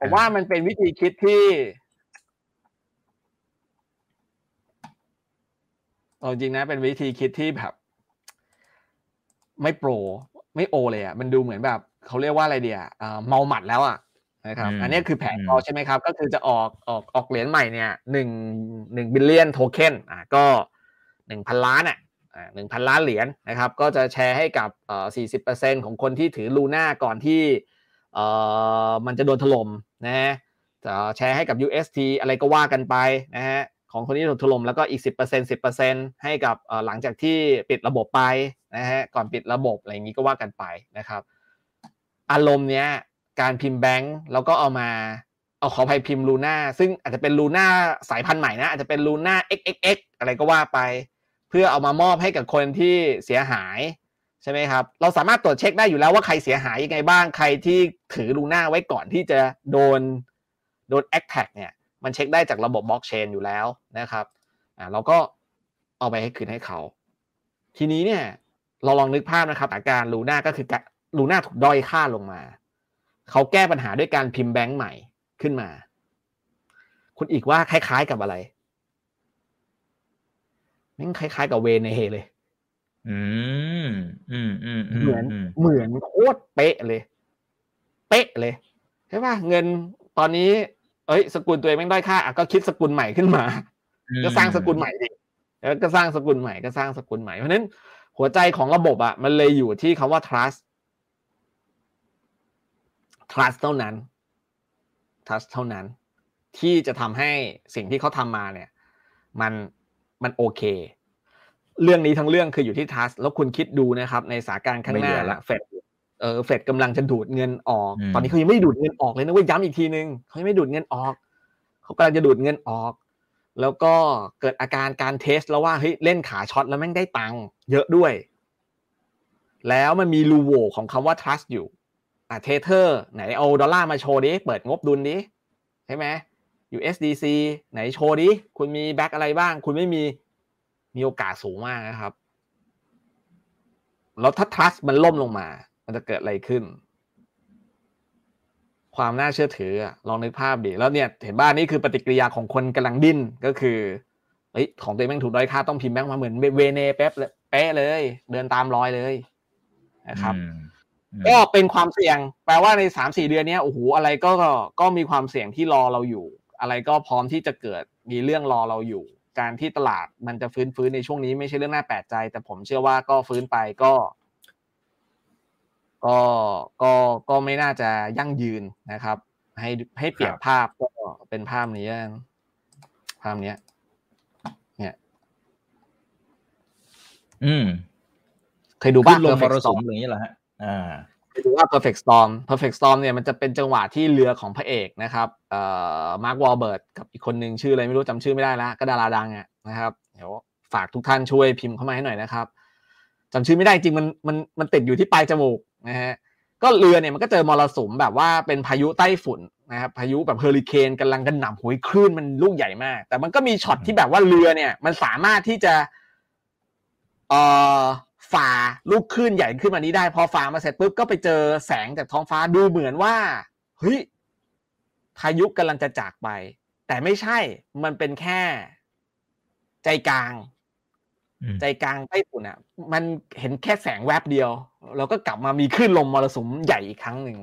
ผมว่ามันเป็นวิธีคิดที่เอาจริงนะเป็นวิธีคิดที่แบบ ไม่โปร ไม่โอเลยอะมันดูเหมือนแบบเขาเรียกว่าอะไรเดียเมาหมัดแล้วอะนะครับอันนี้คือแผนเขาใช่ไหมครับ ก็คือจะออกออกออกเหรียญใหม่เนี่ยหนึ่งหนึ่งบิลเลียนโทเค็นอ่าก็หนึ่งพันล้านอะ หนึ่งพันล้านเหรียญนะครับ ก็จะแชร์ให้กับเอ่อสี่สิบเปอร์เซ็นของคนที่ถือลูน่าก่อนที่เอ่อมันจะโดนถล่มนะฮะจะแชร์ให้กับ UST อะไรก็ว่ากันไปนะฮะของคนที่โดนถล่มแล้วก็อีกสิบเปอร์เซ็นสิบเปอร์เซ็นให้กับหลังจากที่ปิดระบบไปนะฮะก่อนปิดระบบอะไรอย่างนี้ก็ว่ากันไปนะครับ อารมณ์เนี้ยการพิมพ์แบงค์แล้วก็เอามาเอาขอภัยพิมพ์ลูน่าซึ่งอาจจะเป็นลูน่าสายพันธุ์ใหม่นะอาจจะเป็นลูน่า XXX อะไรก็ว่าไป เพื่อเอามามอบให้กับคนที่เสียหายใช่ไหมครับ เราสามารถตรวจเช็คได้อยู่แล้วว่าใครเสียหายยังไงบ้าง ใครที่ถือลูน่าไว้ก่อนที่จะโดนโดน attack เนี่ย มันเช็คได้จากระบบบล็อกเชนอยู่แล้วนะครับ อ่าเราก็เอาไปให้คืนให้เขา ทีนี้เนี่ยเราลองนึกภาพนะครับ อาการลูน่าก็คือลูน่าถูกด้อยค่าลงมา เขาแก้ปัญหาด้วยการพิมพ์แบงก์ใหม่ขึ้นมา คุณอิกว่าคล้ายๆกับอะไร นี่คล้ายๆกับเวเนเฮเลย อืม อืมอืมเหมือนเหมือนโคตรเป๊ะเลย เป๊ะเลยใช่ป่ะเงินตอนนี้ เอ้ย สกุลตัวเองไม่ได้ค่าอะก็คิดสกุลใหม่ขึ้นมา ก็สร้างสกุลใหม่ดิแล้วก็สร้างสกุลใหม่ก็สร้างสกุลใหม่ เพราะนั้นหัวใจของระบบอะ มันเลยอยู่ที่คำว่า trust trust เท่านั้น trust เท่านั้น ที่จะทำให้สิ่งที่เขาทำมาเนี่ย มัน มันโอเค เรื่องนี้ทั้งเรื่องคืออยู่ที่ trust แล้วคุณคิดดูนะครับ ในสถานการณ์ข้างหน้าเฟดเออเฟดกำลังจะดูดเงินออก ตอนนี้เขายังไม่ดูดเงินออกเลยนะเว้ยย้ำอีกทีนึงเขายังไม่ดูดเงินออกเขากำลังจะดูดเงินออก แล้วก็เกิดอาการการเทสแล้วว่าเฮ้ยเล่นขาช็อตแล้วแม่งได้ตังค์เยอะด้วย แล้วมันมีรูโหว่ของคำว่า trust อยู่อะ Tether ไหนเอาดอลลาร์มาโชว์ดิเปิดงบดุลดิใช่ไหม USDC ไหนโชว์ดิ คุณมี back อะไรบ้าง คุณไม่มี มีโอกาสสูงมากนะครับ แล้วถ้า trust มันล่มลงมา มันจะเกิดอะไรขึ้น ความน่าเชื่อถือ ลองนึกภาพดิ แล้วเนี่ย เห็นบ้านนี่คือปฏิกิริยาของคนกำลังดิ้น ก็คือเฮ้ยของตัวเองแม่งถูกด้อยค่าต้องพิมพ์แบงค์มาเหมือนเวเนเป๊ะเลยเป๊ะเลย เดินตามรอยเลยนะครับก็เป็นความเสี่ยง แปลว่าในสามสี่เดือนนี้โอ้โหอะไรก็ก็มีความเสี่ยงที่รอเราอยู่ อะไรก็พร้อมที่จะเกิดมีเรื่องรอเราอยู่ การที่ตลาดมันจะฟื้นฟื้นในช่วงนี้ไม่ใช่เรื่องน่าแปลกใจ แต่ผมเชื่อว่าก็ฟื้นไปก็ ก็ก็ก็ไม่น่าจะยั่งยืนนะครับ ให้ให้เปลี่ยนภาพก็เป็นภาพนี้ภาพนี้เนี่ย อืม เคยดูหนังลงมรสุมอย่างนี้เหรอฮะ อ่า ไปดูว่า perfect storm perfect storm เนี่ยมันจะเป็นจังหวะที่เรือของพระเอกนะครับเอ่อมาร์ควอลเบิร์กกับอีกคนหนึ่งชื่ออะไรไม่รู้จำชื่อไม่ได้แล้วก็ดาราดังอะนะครับเดี๋ยวฝากทุกท่านช่วยพิมพ์เข้ามาให้หน่อยนะครับจำชื่อไม่ได้จริงมันมันมันติดอยู่ที่ปลายจมูกนะฮะก็เรือเนี่ยมันก็เจอมรสุมแบบว่าเป็นพายุไต้ฝุ่นนะครับพายุแบบเฮอริเคนกำลังกระหน่ำหุยคลื่นมันลูกใหญ่มาก แต่มันก็มีช็อตที่แบบว่าเรือเนี่ย มันสามารถที่จะเอ่อ ฝ่าลูกคลื่นใหญ่ขึ้นมานี้ได้ พอฝ่ามาเสร็จปุ๊บก็ไปเจอแสงจากท้องฟ้าดูเหมือนว่าเฮ้ยพายุกำลังจะจากไป แต่ไม่ใช่มันเป็นแค่ ใจกลาง ใจกลางไต้ฝุ่นอะ มันเห็นแค่แสงแวบเดียวแล้วก็กลับมามีคลื่นลมมรสุมใหญ่อีกครั้งหนึ่ง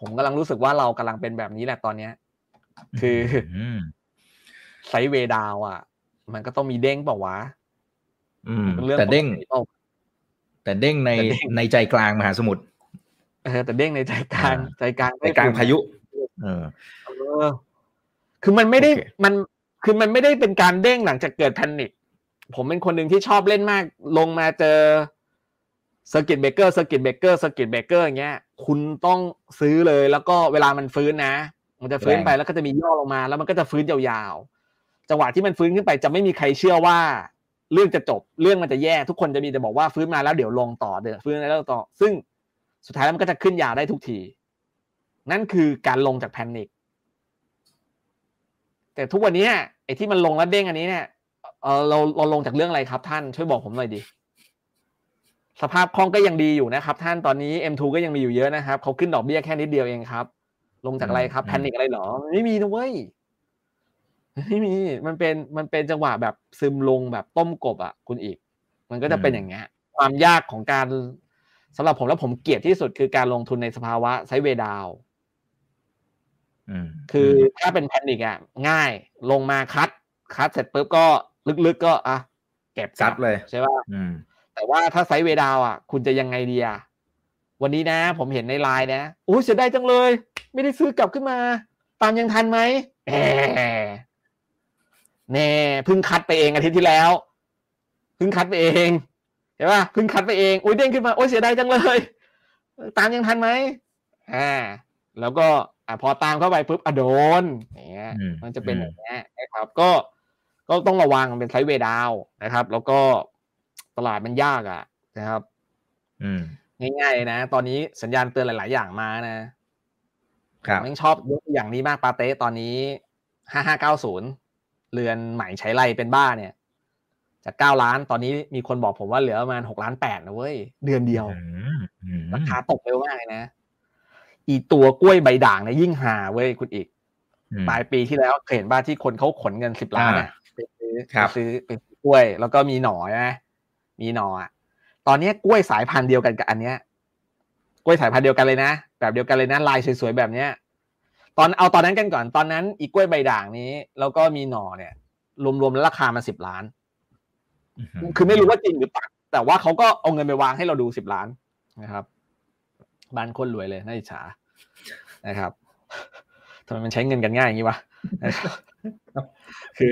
ผมกำลังรู้สึกว่าเรากำลังเป็นแบบนี้แหละตอนเนี้ย คือsideway down อะ มันก็ต้องมีเด้งเปล่าวะ แต่เด้งแต่เด้งในในใจกลางมหาสมุทรเออแต่เด้งในใจกลางใจกลางใจกลางพายุ เออคือมันไม่ได้มันคือมันไม่ได้เป็นการเด้งหลังจากเกิด panic ผมเป็นคนหนึ่งที่ชอบเล่นมาก ลงมาเจอ circuit breaker circuit breaker circuit breaker อย่างเงี้ย คุณต้องซื้อเลย แล้วก็เวลามันฟื้นนะ มันจะฟื้นไปแล้วก็จะมีย่อลงมา แล้วมันก็จะฟื้นยาวๆจังหวะที่มันฟื้นขึ้นไปจะไม่มีใครเชื่อว่า เรื่องจะจบเรื่องมันจะแย่ทุกคนจะมีแต่บอกว่าฟื้นมาแล้วเดี๋ยวลงต่อเดี๋ยวฟื้นแล้วต่อ ซึ่งสุดท้ายแล้วมันก็จะขึ้นยาวได้ทุกที นั่นคือการลงจากแพนิคแต่ทุกวันนี้ไอ้ที่มันลงแล้วเด้งอันนี้เนี่ยเออเราเราลงจากเรื่องอะไรครับท่านช่วยบอกผมหน่อยดิสภาพคล่องก็ยังดีอยู่นะครับ ท่านตอนนี้ M2 ก็ยังมีอยู่เยอะนะครับเขาขึ้นดอกเบี้ยแค่นิดเดียวเองครับ ลงจากอะไรครับ panic อะไรหรอไม่มีนะเว้ย ไม่มีมันเป็นมันเป็นจังหวะแบบซึมลงแบบต้มกบอะคุณอิก มันก็จะเป็นอย่างเงี้ย ความยากของการสำหรับผมแล้วผมเกลียดที่สุดคือการลงทุนในสภาวะ sideway down คือถ้าเป็น panic อะง่ายลงมา cut cut เสร็จปุ๊บก็ลึกๆก็อะเก็บซัดเลยใช่ป่ะแต่ว่าถ้า sideway down อะ คุณจะยังไงดีอะวันนี้นะ ผมเห็นในไลน์นะโอ้เสียดายจังเลย ไม่ได้ซื้อกลับขึ้นมา ตามยังทันไหมแหม แน่เพิ่งคัดไปเองอาทิตย์ที่แล้วเพิ่งคัดไปเองเห็นป่ะเพิ่งคัดไปเองโอ้ยเด้งขึ้นมาโอ้ยเสียดายจังเลย ตามยังทันไหมอ่า แล้วก็อ่าพอตามเข้าไปปุ๊บอโดนอย่างเงี้ยมันจะเป็นอย่างเงี้ยนะครับ ก็ก็ต้องระวังเป็นไซด์เวดาวนะครับ แล้วก็ตลาดมันยากอะนะครับ อืมง่ายๆนะ ตอนนี้สัญญาณเตือนหลาย ๆ อย่างมานะครับม่ชอบยกอย่างนี้มากปาเต้ตอนนี้ห้าห้าเก้าศูนย์ เรือนใหม่ใช้ไรเป็นบ้าเนี่ย จากเก้าล้านตอนนี้มีคนบอกผมว่าเหลือประมาณหกล้านแปดนะเว้ย เดือนเดียวราคาตกเร็วมากเลยนะ อีตัวกล้วยใบด่างเนี่ยยิ่งหาเว้ยคุณอีกอืมปลายปีที่แล้วเห็นบ้าที่คนเขาขนเงินสิบล้านอ่าอะไปซื้อครับไปซื้อไปซื้อกล้วย แล้วก็มีหน่อใช่ไหมมีหน่ออะตอนเนี้ยกล้วยสายพันธุ์เดียวกันกับอันเนี้ยกล้วยสายพันธุ์เดียวกันเลยนะแบบเดียวกันเลยนะลายสวยๆแบบเนี้ย ตอนเอาตอนนั้นกันก่อน ตอนนั้นอีกกล้วยใบด่างนี้ แล้วก็มีหน่อเนี่ย รวมๆแล้วราคามันสิบล้าน คือไม่รู้ว่าจริงหรือเปล่าแต่ว่าเขาก็เอาเงินไปวางให้เราดูสิบล้านนะครับบ้านคนรวยเลยน่าอิจฉานะครับทำไมมันใช้เงินกันง่ายอย่างนี้วะคือ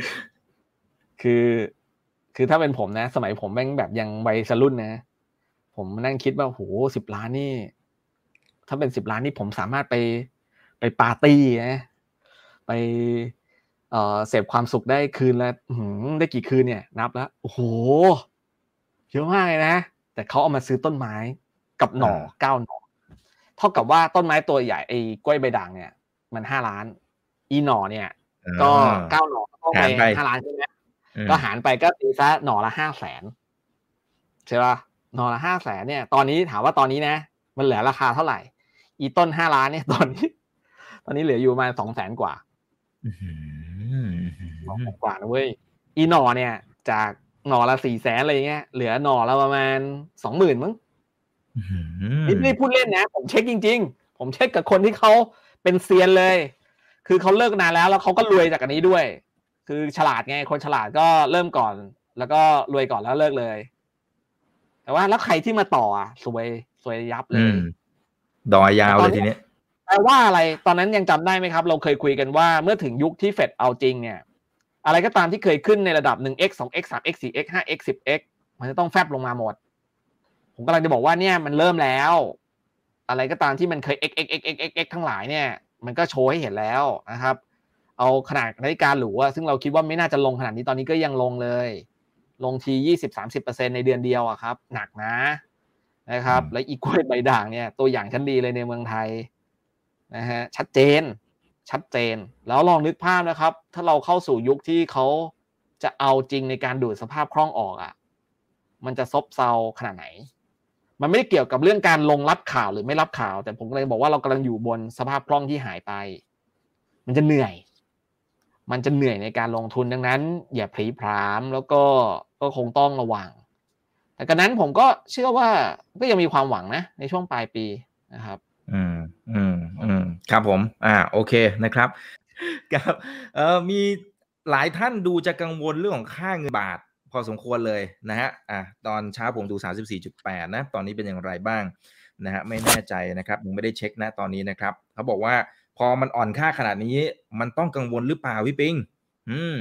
คือ คือถ้าเป็นผมนะ สมัยผมแม่งแบบยังวัยรุ่นนะ ผมนั่งคิดว่าโหสิบล้านนี่ ถ้าเป็นสิบล้านนี่ผมสามารถไป ไปปาร์ตี้นะไปเอ่อเสพความสุขได้คืนละอื้อหือได้กี่คืนเนี่ย นับแล้วโอ้โหเยอะมากเลยนะแต่เขาเอามาซื้อต้นไม้กับหน่ออ่าเก้าหน่อเท่ากับว่าต้นไม้ตัวใหญ่ไอ้กล้วยใบด่างเนี่ย มันห้าล้าน อีหน่อเนี่ย ก็เก้าหน่อก็ต้องหารไปไปห้าล้านใช่ไหมอืมก็หารไปก็ตีซะหน่อละห้าแสนใช่ป่ะหน่อละห้าแสนเนี่ย ตอนนี้ถามว่าตอนนี้นะ มันเหลือราคาเท่าไหร่ อีต้นห้าล้านเนี่ยตอนนี้ต อนนี้เหลืออยู่ประมาณสองแสนกว่าอื้อหือสองแสนกว่านะเว้ย อีหน่อเนี่ย จากหน่อละสี่แสนอะไรเงี้ย เหลือหน่อละประมาณสองหมื่นมั้งอื้อหือนี่ไม่ได้พูดเล่นนะ ผมเช็คจริง ๆ ผมเช็คกับคนที่เขาเป็นเซียนเลย คือเขาเลิกนานแล้วแล้วเขาก็รวยจากอันนี้ด้วย คือฉลาดไง คนฉลาดก็เริ่มก่อน แล้วก็รวยก่อนแล้วเลิกเลย แต่ว่าแล้วใครที่มาต่ออะสวยสวยยับเลอืยมดอยยาวเลยทีเนี้ย แปลว่าอะไรตอนนั้นยังจำได้ไหมครับ เราเคยคุยกันว่าเมื่อถึงยุคที่เฟดเอาจริงเนี่ยอะไรก็ตามที่เคยขึ้นในระดับ 1x 2x 3x 4x 5x 10x มันจะต้องแฟบลงมาหมด ผมกำลังจะบอกว่าเนี่ยมันเริ่มแล้ว อะไรก็ตามที่มันเคย x x x x x x ทั้งหลายเนี่ย มันก็โชว์ให้เห็นแล้วนะครับ เอาขนาดนาฬิกาหรูอะซึ่งเราคิดว่าไม่น่าจะลงขนาดนี้ตอนนี้ก็ยังลงเลย ลงทียี่สิบสามสิบเปอร์เซ็นในเดือนเดียวอะครับ หนักนะนะครับอืมแล้วอีกล้วยใบด่างเนี่ยตัวอย่างชั้นดีเลยในเมืองไทย นะฮะชัดเจนชัดเจน แล้วลองนึกภาพนะครับ ถ้าเราเข้าสู่ยุคที่เขาจะเอาจริงในการดูดสภาพคล่องออกอะ่ะ มันจะซบเซาขนาดไหน มันไม่ได้เกี่ยวกับเรื่องการลงรับข่าวหรือไม่รับข่าว แต่ผมเลยบอกว่าเรากำลังอยู่บนสภาพคล่องที่หายไป มันจะเหนื่อย มันจะเหนื่อยในการลงทุนดังนั้น อย่าพลีพรามแล้วก็ก็คงต้องระวัง แต่กันนั้นผมก็เชื่อว่าก็ยังมีความหวังนะในช่วงปลายปีนะครับ อืมอืมอืมครับผม อ่า โอเคนะครับครับเอ่อมีหลายท่านดูจะกังวลเรื่องของค่าเงินบาท พอสมควรเลยนะฮะอะตอนเช้าผมดู 34.8 นะ ตอนนี้เป็นอย่างไรบ้างนะฮะไม่แน่ใจนะครับยังไม่ได้เช็คนะตอนนี้นะครับเขาบอกว่าพอมันอ่อนค่าขนาดนี้ มันต้องกังวลหรือเปล่าพี่ปิง อืม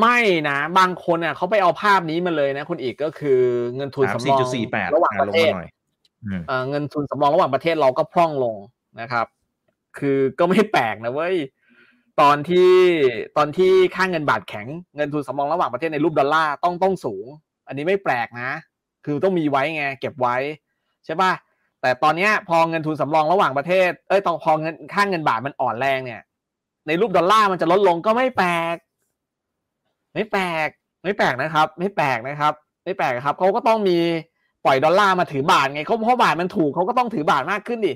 ไม่นะ บางคนอะเขาไปเอาภาพนี้มาเลยนะคุณอีกก็คือเงินทุนสามสำรสี่องจุดสี่แปดระหว่างอะประลงเทมาศหน่อยอืม เงินทุนสำรองระหว่างประเทศเราก็พร่องลงนะครับ คือก็ไม่แปลกนะเว้ยตอนที่ตอนที่ค่างเงินบาทแข็งเงินทุนสำรองระหว่างประเทศในรูปดอลลาร์ต้องต้องสูง อันนี้ไม่แปลกนะ คือต้องมีไว้ไงเก็บไว้ใช่ป่ะแต่ตอนนี้พอเงินทุนสำรองระหว่างประเทศ เอ้ยตอนพอเงินค่างเงินบาทมันอ่อนแรงเนี่ย ในรูปดอลลาร์มันจะลดลงก็ไม่แปลก ไม่แปลก ไม่แปลกนะครับ ไม่แปลกนะครับ ไม่แปลกครับเขาก็ต้องมี ปล่อยดอลลาร์มาถือบาทไงเขาเพราะบาทมันถูกเขาก็ต้องถือบาทมากขึ้นดิ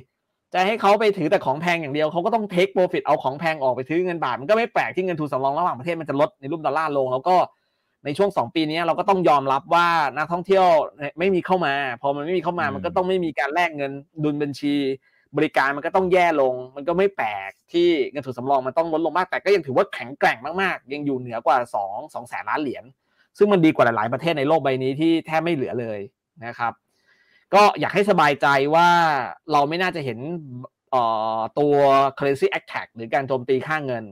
จะให้เขาไปถือแต่ของแพงอย่างเดียวเขาก็ต้องเทคโปรฟิตเอาของแพงออกไปซื้อเงินบาทมันก็ไม่แปลกที่เงินทุนสำรองระหว่างประเทศมันจะลดในรูปดอลลาร์ลง แล้วก็ในช่วงสองปีนี้เราก็ต้องยอมรับว่านักท่องเที่ยวไม่มีเข้ามา พอมันไม่มีเข้ามาอืมมันก็ต้องไม่มีการแลกเงินดุลบัญชี บริการมันก็ต้องแย่ลง มันก็ไม่แปลกที่เงินทุนสำรองมันต้องลดลงมากแต่ก็ยังถือว่าแข็งแกร่งมากๆ ยังอยู่เหนือกว่าสองสองแสนล้านเหรียญซึ่งมันดีกว่าหลายๆประเทศในโลกใบนี้ที่แทบไม่เหลือเลย นะครับ ก็อยากให้สบายใจว่าเราไม่น่าจะเห็นเอ่อตัว currency attack หรือการโจมตีค่าเงิน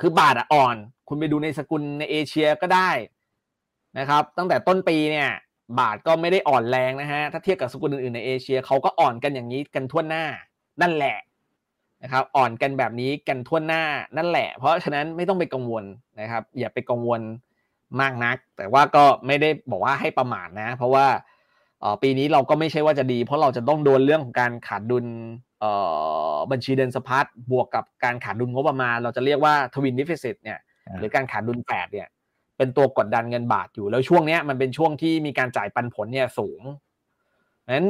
คือบาทอะอ่อน คุณไปดูในสกุลในเอเชียก็ได้นะครับ ตั้งแต่ต้นปีเนี่ย บาทก็ไม่ได้อ่อนแรงนะฮะ ถ้าเทียบกับสกุลอื่นๆในเอเชียเขาก็อ่อนกันอย่างนี้กันทั่วหน้า นั่นแหละนะครับ อ่อนกันแบบนี้กันทั่วหน้านั่นแหละ เพราะฉะนั้นไม่ต้องไปกังวลนะครับ อย่าไปกังวล มากนัก แต่ว่าก็ไม่ได้บอกว่าให้ประมาทนะ เพราะว่าเอ่อปีนี้เราก็ไม่ใช่ว่าจะดี เพราะเราจะต้องโดนเรื่องของการขาดดุลเอ่อบัญชีเดินสะพัดบวกกับการขาดดุลงบประมาณ เราจะเรียกว่า twin deficit เนี่ยอ่าหรือการขาดดุลแฝดเนี่ยเป็นตัวกดดันเงินบาทอยู่แล้วช่วงเนี้ยมันเป็นช่วงที่มีการจ่ายปันผลเนี่ยสูงนั้น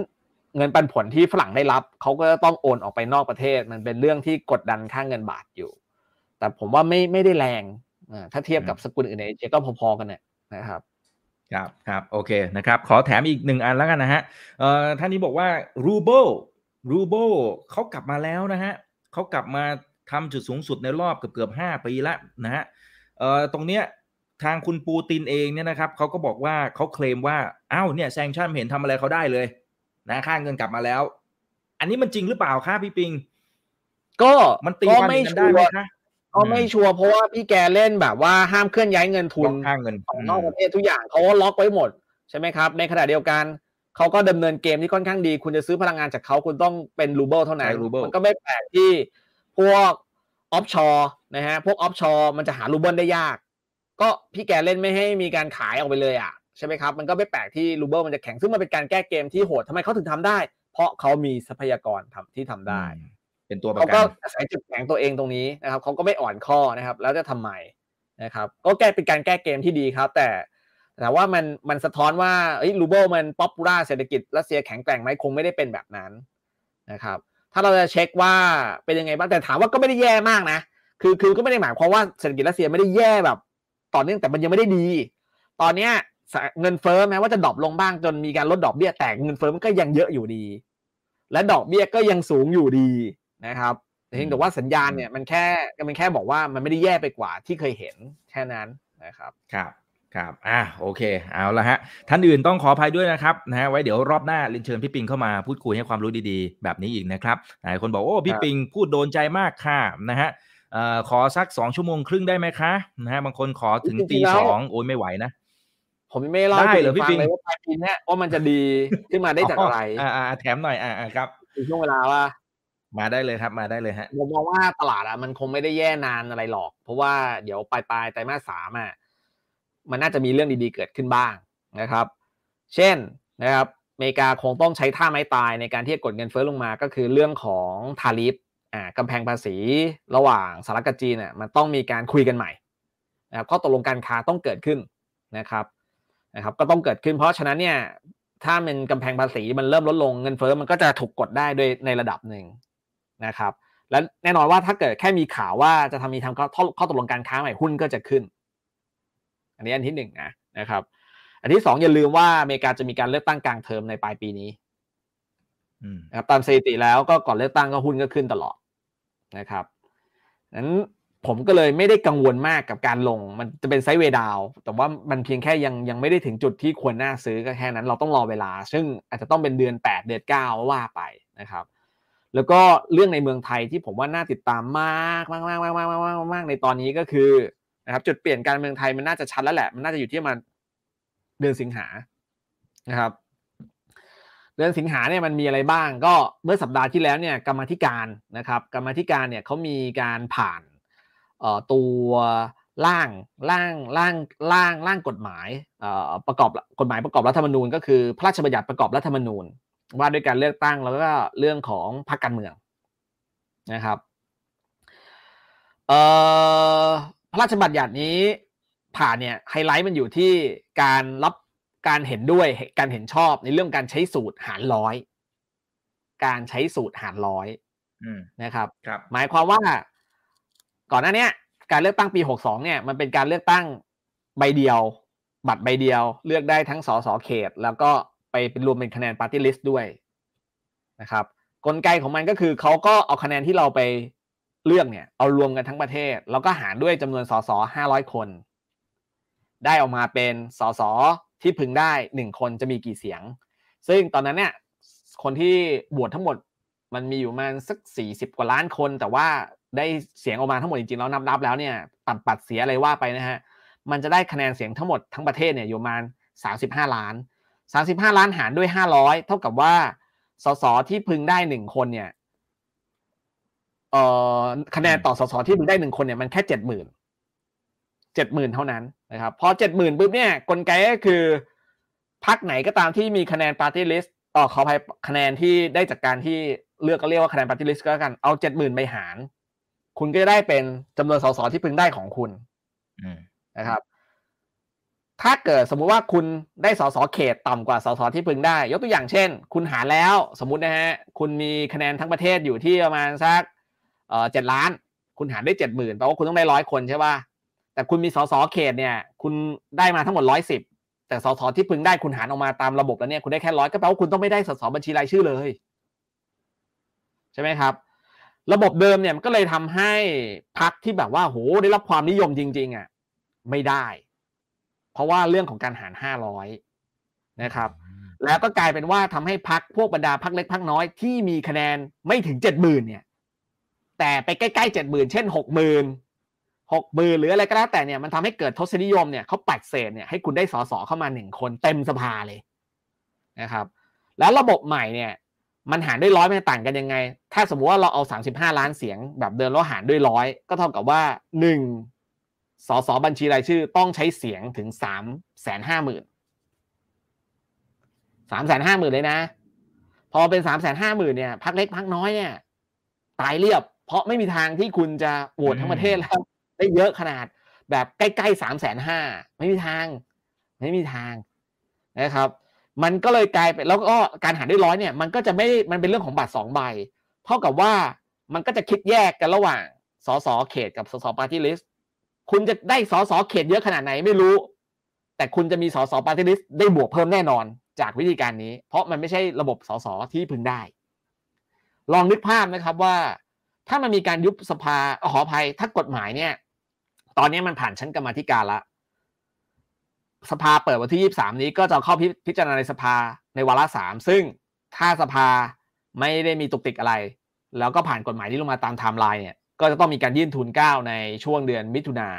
เงินปันผลที่ฝรั่งได้รับเขาก็ต้องโอนออกไปนอกประเทศ มันเป็นเรื่องที่กดดันค่าเงินบาทอยู่ แต่ผมว่าไม่ไม่ได้แรง ถ้าเทียบกับสกุลอื่นในเอเชียก็พอๆกันเนี่ยนะครับครับครับโอเคนะครับ ขอแถมอีกหนึ่งอันแล้วกันนะฮะเอ่อท่านนี้บอกว่ารูเบิลรูเบิลเขากลับมาแล้วนะฮะเขากลับมาทำจุดสูงสุดในรอบเกือบเกือบห้าปีแล้วนะฮะเอ่อตรงเนี้ยทางคุณปูตินเองเนี่ยนะครับเขาก็บอกว่าเขาเคลมว่าอ้าวเนี่ย sanction เห็นทำอะไรเขาได้เลยนะค่าเงินกลับมาแล้ว อันนี้มันจริงหรือเปล่าครับพี่ปิง ก็มันตีก็ความไม่อย่างนั้นชัได้วไหมร์คะ ก็ไม่ชัวร์เพราะว่าพี่แกเล่นแบบว่าห้ามเคลื่อนย้ายเงินทุนล็อกค่าเงินของนอกประเทศทุกอย่างเขาก็ล็อกไว้หมดใช่ไหมครับ ในขณะเดียวกันเขาก็ดำเนินเกมที่ค่อนข้างดี คุณจะซื้อพลังงานจากเขาคุณต้องเป็นรูเบิลเท่านั้นใช่ ruble มันก็ไม่แปลกที่พวก offshore นะฮะพวก offshore มันจะหารูเบิลได้ยาก ก็พี่แกเล่นไม่ให้มีการขายออกไปเลยอะใช่ไหมครับมันก็ไม่แปลกที่รูเบิลมันจะแข็งซึ่งมันเป็นการแก้เกมที่โหดทำไมเขาถึงทำได้ เพราะเขามีทรัพยากรทำที่ทำได้ เป็นตัวประเขาก็อาศัยจุดแข็งตัวเองตรงนี้นะครับเขาก็ไม่อ่อนข้อนะครับ แล้วจะทำไมนะครับ ก็แก้เป็นการแก้เกมที่ดีครับ แต่แต่ว่ามันมันสะท้อนว่าเอ้รูเบิลมัน popular เศรษฐกิจรัสเซียแข็งแกร่งไหมคงไม่ได้เป็นแบบนั้นนะครับ ถ้าเราจะเช็คว่าเป็นยังไงบ้างแต่ถามว่าก็ไม่ได้แย่มากนะ คือคือก็ไม่ได้หมายความว่าเศรษฐกิจรัสเซียไม่ได้แย่แบบต่อเนื่องแต่มันยังไม่ได้ดี ตอนเนี้ยเงินเฟ้อแม้ว่าจะดรอปลงบ้างจนมีการลดดอกเบี้ยแต่เงินเฟ้อมันก็ยังเยอะอยู่ดี และดอกเบี้ยก็ยังสูงอยู่ดี นะครับเพียงแต่ว่าสัญญาณเนี่ยมันแค่มันแค่บอกว่ามันไม่ได้แย่ไปกว่าที่เคยเห็นแค่นั้นนะครับครับครับอ่าโอเค เอาละฮะ ท่านอื่นต้องขออภัยด้วยนะครับนะฮะไว้เดี๋ยวรอบหน้าเรียนเชิญพี่ปิงเข้ามาพูดคุยให้ความรู้ดีๆ แบบนี้อีกนะครับหลายคนบอกโอ้พี่ปิงพูดโดนใจมากค่ะนะฮะเอ่อขอสักสองชั่วโมงครึ่งได้ไหมคะนะฮะบางคนขอถึงจริงๆตีแล้วสองโอ้ยไม่ไหวนะ ผมยังไม่เล่าได้ให้เหรอคุณพี่ฟังปิงเลยว่าปลายปีเนี้ยว่ามันจะดีขึ้นมาได้จากอะไร อ่าอ่าแถมหน่อยอ่าอ่าครับในช่วงเวลาว่า มาได้เลยครับมาได้เลยฮะผมมองว่าตลาดอะมันคงไม่ได้แย่นานอะไรหรอก เพราะว่าเดี๋ยวปลายปลายไตรมาสสามอะมันน่าจะมีเรื่องดีๆเกิดขึ้นบ้างนะครับ เช่นนะครับอเมริกาคงต้องใช้ท่าไม้ตายในการที่จะกดเงินเฟ้อลงมาก็คือเรื่องของทาริฟอ่ากำแพงภาษีระหว่างสหรัฐกับจีนเนี่ยมันต้องมีการคุยกันใหม่นะครับข้อตกลงการค้าต้องเกิดขึ้นนะครับนะครับก็ต้องเกิดขึ้นเพราะฉะนั้นเนี่ยถ้าเป็นกำแพงภาษีมันเริ่มลดลงเงินเฟ้อมันก็จะถูกกดได้โดยในระดับหนึ่ง นะครับและแน่นอนว่าถ้าเกิดแค่มีข่าวว่าจะทำมีทำข้อข้อตกลงการค้าใหม่หุ้นก็จะขึ้น อันนี้อันที่หนึ่งนะนะครับ อันที่สองอย่าลืมว่าอเมริกาจะมีการเลือกตั้งกลางเทอมในปลายปีนี้อืมนะครับตามสถิติแล้วก็ก่อนเลือกตั้งก็หุ้นก็ขึ้นตลอดนะครับนั้นผมก็เลยไม่ได้กังวลมากกับการลง มันจะเป็นไซด์เวย์ดาวน์แต่ว่ามันเพียงแค่ยังยังไม่ได้ถึงจุดที่ควรน่าซื้อก็แค่นั้นเราต้องรอเวลา ซึ่งอาจจะต้องเป็นเดือน 8 เดือน9ว่าไปนะครับ แล้วก็เรื่องในเมืองไทยที่ผมว่าน่าติดตามมากมากมากมากมากมากมากในตอนนี้ก็คือนะครับจุดเปลี่ยนการเมืองไทยมันน่าจะชัดแล้วแหละ มันน่าจะอยู่ที่มันเดือนสิงหานะครับ เดือนสิงหาเนี่ยมันมีอะไรบ้าง ก็เมื่อสัปดาห์ที่แล้วเนี่ยกรรมธิการนะครับ กรรมธิการเนี่ยเขามีการผ่านตัวร่างร่างร่างร่างร่างกฎหมายประกอบกฎหมายประกอบรัฐธรรมนูญ ก็คือพระราชบัญญัติประกอบรัฐธรรมนูญ ว่าด้วยการเลือกตั้งแล้วก็เรื่องของพรรคการเมืองนะครับเอ่อพระราชบัญญัตินี้ผ่านเนี่ยไฮไลท์มันอยู่ที่การรับการเห็นด้วยการเห็นชอบในเรื่องการใช้สูตรหารร้อย การใช้สูตรหารร้อยอืมนะครับครับหมายความว่าก่อนหน้าเนี้ยการเลือกตั้งปี62เนี่ยมันเป็นการเลือกตั้งใบเดียว บัตรใบเดียว เลือกได้ทั้งสสเขต แล้วก็ ไปเป็นรวมเป็นคะแนนปาร์ตี้ลิสต์ด้วยนะครับกลไกของมันก็คือเขาก็เอาคะแนนที่เราไปเลือกเนี่ยเอารวมกันทั้งประเทศ แล้วก็หารด้วยจำนวนสส500คน ได้ออกมาเป็นสสที่พึงได้หนึ่งคนจะมีกี่เสียง ซึ่งตอนนั้นเนี่ยคนที่บวชทั้งหมดมันมีอยู่มาสักสี่สิบกว่าล้านคน แต่ว่าได้เสียงออกมาทั้งหมดจริงๆแล้วนับนับๆแล้วเนี่ยตัดปัดเสียอะไรว่าไปนะฮะมันจะได้คะแนนเสียงทั้งหมดทั้งประเทศเนี่ยอยู่ประมาณสามสิบห้าล้าน สามสิบห้าล้านหารด้วยห้าร้อยเท่ากับว่าสสที่พึงได้หนึ่งคนเนี่ยเอ่อคะแนนต่อสสที่พึงได้หนึ่งคนเนี่ยมันแค่เจ็ดหมื่นเจ็ดหมื่นเท่านั้นนะครับพอเจ็ดหมื่นปุ๊บเนี่ยกลไกก็คือพักไหนก็ตามที่มีคะแนนปาร์ตี้ลิสต์อ๋อขออภัยคะแนนที่ได้จากการที่เลือกก็เรียกว่าคะแนนปาร์ตี้ลิสต์ก็แล้วกันเอาเจ็ดหมื่นไปหาร คุณก็จะได้เป็นจำนวนสสที่พึงได้ของคุณอืมนะครับ ถ้าเกิดสมมุติว่าคุณได้สสเขตต่ำกว่าสสที่พึงได้ ยกตัวอย่างเช่น คุณหารแล้วสมมุตินะฮะคุณมีคะแนนทั้งประเทศอยู่ที่ประมาณสักเจ็ดล้าน คุณหารได้เจ็ดหมื่นแปลว่าคุณต้องได้ร้อยคนใช่ป่ะแต่คุณมีสสเขตเนี่ย คุณได้มาทั้งหมดร้อยสิบแต่สสที่พึงได้คุณหารออกมาตามระบบแล้วเนี่ยคุณได้แค่ร้อยก็แปลว่าคุณต้องไม่ได้สสบัญชีรายชื่อเลยใช่ไหมครับ ระบบเดิมเนี่ยมันก็เลยทำให้พักที่แบบว่าโหได้รับความนิยมจริง ๆอะไม่ได้ เพราะว่าเรื่องของการหารห้าร้อยนะครับ แล้วก็กลายเป็นว่าทำให้พักพวกบรรดาพักเล็กพักน้อยที่มีคะแนนไม่ถึงเจ็ดหมื่นเนี่ย แต่ไปใกล้ๆเจ็ดหมื่นเช่นหกหมื่นหกหมื่นหรืออะไรก็แล้วแต่เนี่ยมันทำให้เกิดทศนิยมเนี่ยเขาปัดเศษเนี่ยให้คุณได้สสเข้ามาหนึ่งคนเต็มสภาเลยนะครับ แล้วระบบใหม่เนี่ย มันหารด้วยร้อยมันต่างกันยังไง ถ้าสมมติว่าเราเอาสามสิบห้าล้านเสียงแบบเดิมแล้วหารด้วยร้อยก็เท่ากับว่าหนึ่ง สสบัญชีรายชื่อต้องใช้เสียงถึงสามแสนห้าหมื่นสามแสนห้าหมื่นเลยนะ พอเป็นสามแสนห้าหมื่นเนี่ยพักเล็กพักน้อยเนี่ย ตายเรียบ เพราะไม่มีทางที่คุณจะโหวตทั้งประเทศแล้ว ได้เยอะขนาดแบบใกล้ๆสามแสนห้าไม่มีทาง ไม่มีทางนะครับ มันก็เลยกลายเป็นแล้วก็การหารด้วยร้อยเนี่ย มันก็จะไม่มันเป็นเรื่องของบัตรสองใบ เท่ากับว่ามันก็จะคิดแยกกันระหว่างสสเขตกับสสปาร์ตี้ลิสต์ คุณจะได้สอสอเขตเยอะขนาดไหนไม่รู้ แต่คุณจะมีสอสอปาร์ตี้ลิสต์ได้บวกเพิ่มแน่นอนจากวิธีการนี้ เพราะมันไม่ใช่ระบบสอสอที่พึงได้ ลองนึกภาพนะครับว่า ถ้ามันมีการยุบสภาขออภัยถ้ากฎหมายเนี่ย ตอนนี้มันผ่านชั้นกรรมธิการละ สภาเปิดวันที่ 23 นี้ก็จะเข้าพิจารณาในสภาในวาระสามซึ่งถ้าสภาไม่ได้มีตุกติกอะไร แล้วก็ผ่านกฎหมายที่ลงมาตามไทม์ไลน์เนี่ย ก็จะต้องมีการยื่นทูลเกล้าในช่วงเดือนมิถุนา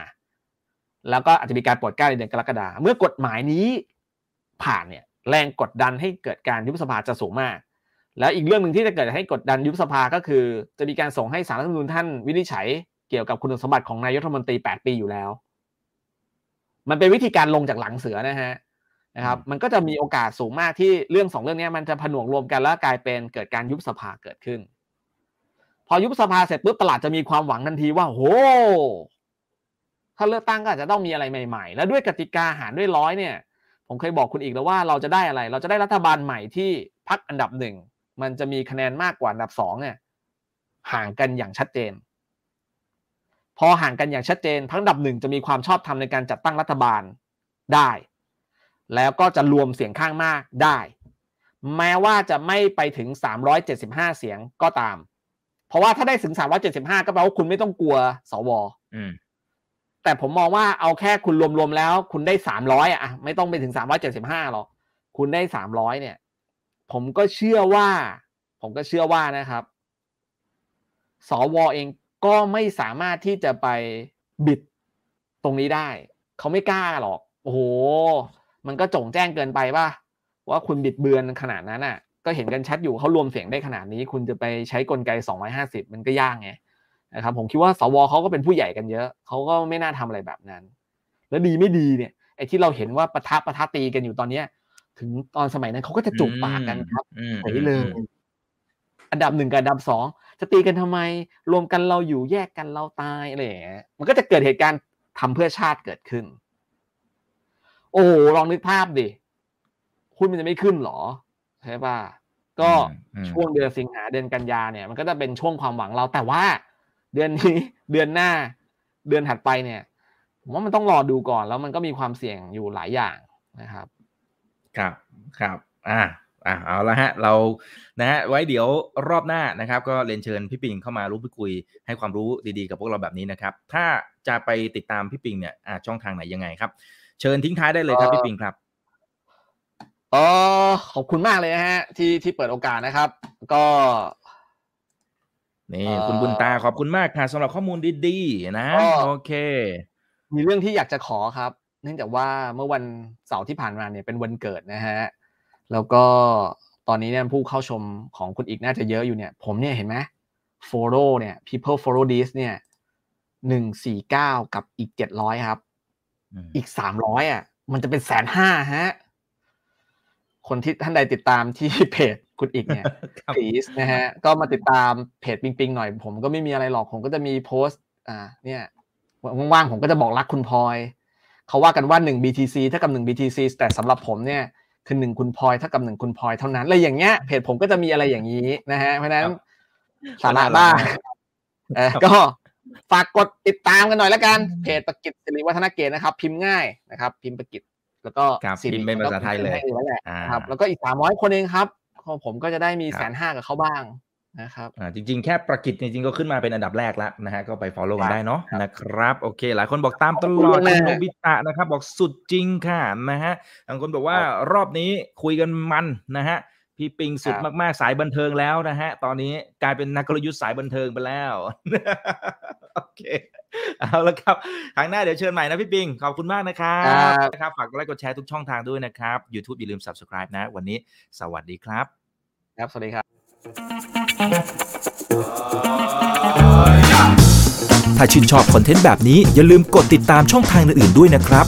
แล้วก็อาจจะมีการโปรดเกล้าในเดือนกรกฎาเมื่อกฎหมายนี้ผ่านเนี่ยแรงกดดันให้เกิดการยุบสภาจะสูงมาก แล้วอีกเรื่องหนึ่งที่จะเกิดให้กดดันยุบสภาก็คือ จะมีการส่งให้สารรัฐธรรมนูญท่านวินิจฉัยเกี่ยวกับคุณสมบัติของนายกรัฐมนตรี 8 ปีอยู่แล้ว มันเป็นวิธีการลงจากหลังเสือนะฮะนะครับ มันก็จะมีโอกาสสูงมากที่เรื่องสองเรื่องนี้มันจะผนวกรวมกันแล้วกลายเป็นเกิดการยุบสภาเกิดขึ้น พอยุบสภาเสร็จปุ๊บตลาดจะมีความหวังทันทีว่าโหถ้าเลือกตั้งก็อาจจะต้องมีอะไรใหม่ ๆ แล้วด้วยกติกาหารด้วยร้อยเนี่ย ผมเคยบอกคุณอีกแล้วว่าเราจะได้อะไร เราจะได้รัฐบาลใหม่ที่พักอันดับหนึ่งมันจะมีคะแนนมากกว่าอันดับสองเนี่ยห่างกันอย่างชัดเจน พอห่างกันอย่างชัดเจนพักอันดับหนึ่งจะมีความชอบธรรมในการจัดตั้งรัฐบาลได้ แล้วก็จะรวมเสียงข้างมากได้ แม้ว่าจะไม่ไปถึง 375 เสียงก็ตาม เพราะว่าถ้าได้ถึง375ก็แปลว่าคุณไม่ต้องกลัวสวอืมแต่ผมมองว่าเอาแค่คุณรวมๆแล้ว คุณได้300อะไม่ต้องไปถึง375หรอกคุณได้300เนี่ย ผมก็เชื่อว่า ผมก็เชื่อว่านะครับ สวเองก็ไม่สามารถที่จะไปบิดตรงนี้ได้ เขาไม่กล้าหรอก โอ้โห มันก็จงแจ้งเกินไปป่ะว่าคุณบิดเบือนขนาดนั้นอะ ก็เห็นกันชัดอยู่เขารวมเสียงได้ขนาดนี้ คุณจะไปใช้กลไก 250 มันก็ยากไงนะครับผมคิดว่าสวเขาก็เป็นผู้ใหญ่กันเยอะเขาก็ไม่น่าทำอะไรแบบนั้น แล้วดีไม่ดีเนี่ยไอ้ที่เราเห็นว่าปะทะปะทะตีกันอยู่ตอนเนี้ย ถึงตอนสมัยนั้นเขาก็จะจูบปากกันครับอืมเฉยเลยอันดับหนึ่งกับอันดับสองจะตีกันทำไม รวมกันเราอยู่แยกกันเราตายอะไรอย่างเงี้ยมันก็จะเกิดเหตุการณ์ทำเพื่อชาติเกิดขึ้น โอ้โหลองนึกภาพดิหุ้นมันจะไม่ขึ้นหรอ ใช่ป่ะก็อืมช่วงเดือนสิงหาเดือนกันยาเนี่ยมันก็จะเป็นช่วงความหวังเราแต่ว่า เดือนนี้เดือนหน้า เดือนถัดไปเนี่ยผมว่ามันต้องรอดูก่อนแล้วมันก็มีความเสี่ยงอยู่หลายอย่างนะครับ ครับครับอ่าอ่าเอาละฮะเรานะฮะไว้เดี๋ยวรอบหน้านะครับ ก็เรียนเชิญพี่ปิงเข้ามารู้พูดคุยให้ความรู้ดีๆกับพวกเราแบบนี้นะครับ ถ้าจะไปติดตามพี่ปิงเนี่ยอ่าช่องทางไหนยังไงครับ เชิญทิ้งท้ายได้เลยครับเอ่อพี่ปิงครับ อ๋อขอบคุณมากเลยนะฮะ ที่ที่เปิดโอกาสนะครับ ก็นี่เอ่อคุณบุญตาขอบคุณมากค่ะสำหรับข้อมูลดีๆนะก็โอเค มีเรื่องที่อยากจะขอครับ เนื่องจากว่าเมื่อวันเสาร์ที่ผ่านมาเนี่ยเป็นวันเกิดนะฮะแล้วก็ตอนนี้เนี่ยผู้เข้าชมของคุณอีกน่าจะเยอะอยู่เนี่ย ผมเนี่ยเห็นไหม follow เนี่ย people follow this เนี่ยหนึ่งสี่เก้ากับอีกเจ็ดร้อยครับอืมอีกสามร้อยอะ มันจะเป็นแสนห้าฮะ คนที่ท่านใดติดตามที่เพจคุณอีกเนี่ยครับ please นะฮะก็มาติดตามเพจปิงปิงหน่อย ผมก็ไม่มีอะไรหรอกผมก็จะมีโพสต์อ่าเนี่ยว่างๆผมก็จะบอกรักคุณพลอยเขาว่ากันว่า 1 BTC เท่ากับ 1 BTC แต่สำหรับผมเนี่ยคือหนึ่งคุณพลอยเท่ากับหนึ่งคุณพลอยเท่านั้นเลยอย่างเงี้ยเพจผมก็จะมีอะไรอย่างนี้นะฮะเพราะฉะนั้นสาระบ้างเออก็ฝากกดติดตามกันหน่อยแล้วกันเพจประกิตสิริวัฒนเกตนะครับ พิมพ์ง่ายนะครับ พิมพ์ประกิต แล้วก็ครับสิริพิมพ์เป็นภาษาไทยเลยแล้วแหละอ่าครับแล้วก็อีกสามร้อยคนเองครับของผมก็จะได้มีครับแสนห้ากับเขาบ้างนะครับอ่าจริง ๆ แค่ประกิจจริงๆก็ขึ้นมาเป็นอันดับแรกแล้วนะฮะก็ไป follow กันได้เนาะนะครับโอเค หลายคนบอกตามตลอดขอบคุณคุณนะโนบิตะนะครับ บอกสุดจริงค่ะนะฮะบางคนบอกว่ารอบนี้คุยกันมันนะฮะ พี่ปิงสุดครับมากๆสายบันเทิงแล้วนะฮะ ตอนนี้กลายเป็นนักกลยุทธ์สายบันเทิงไปแล้ว โอเค เอาละครับครั้งหน้าเดี๋ยวเชิญใหม่นะพี่ปิง ขอบคุณมากนะครับครับนะครับฝากกดไลค์กดแชร์ทุกช่องทางด้วยนะครับ YouTube อย่าลืม subscribe นะ วันนี้สวัสดีครับ ครับ สวัสดีครับ ถ้าชื่นชอบคอนเทนต์แบบนี้อย่าลืมกดติดตามช่องทางอื่นๆด้วยนะครับ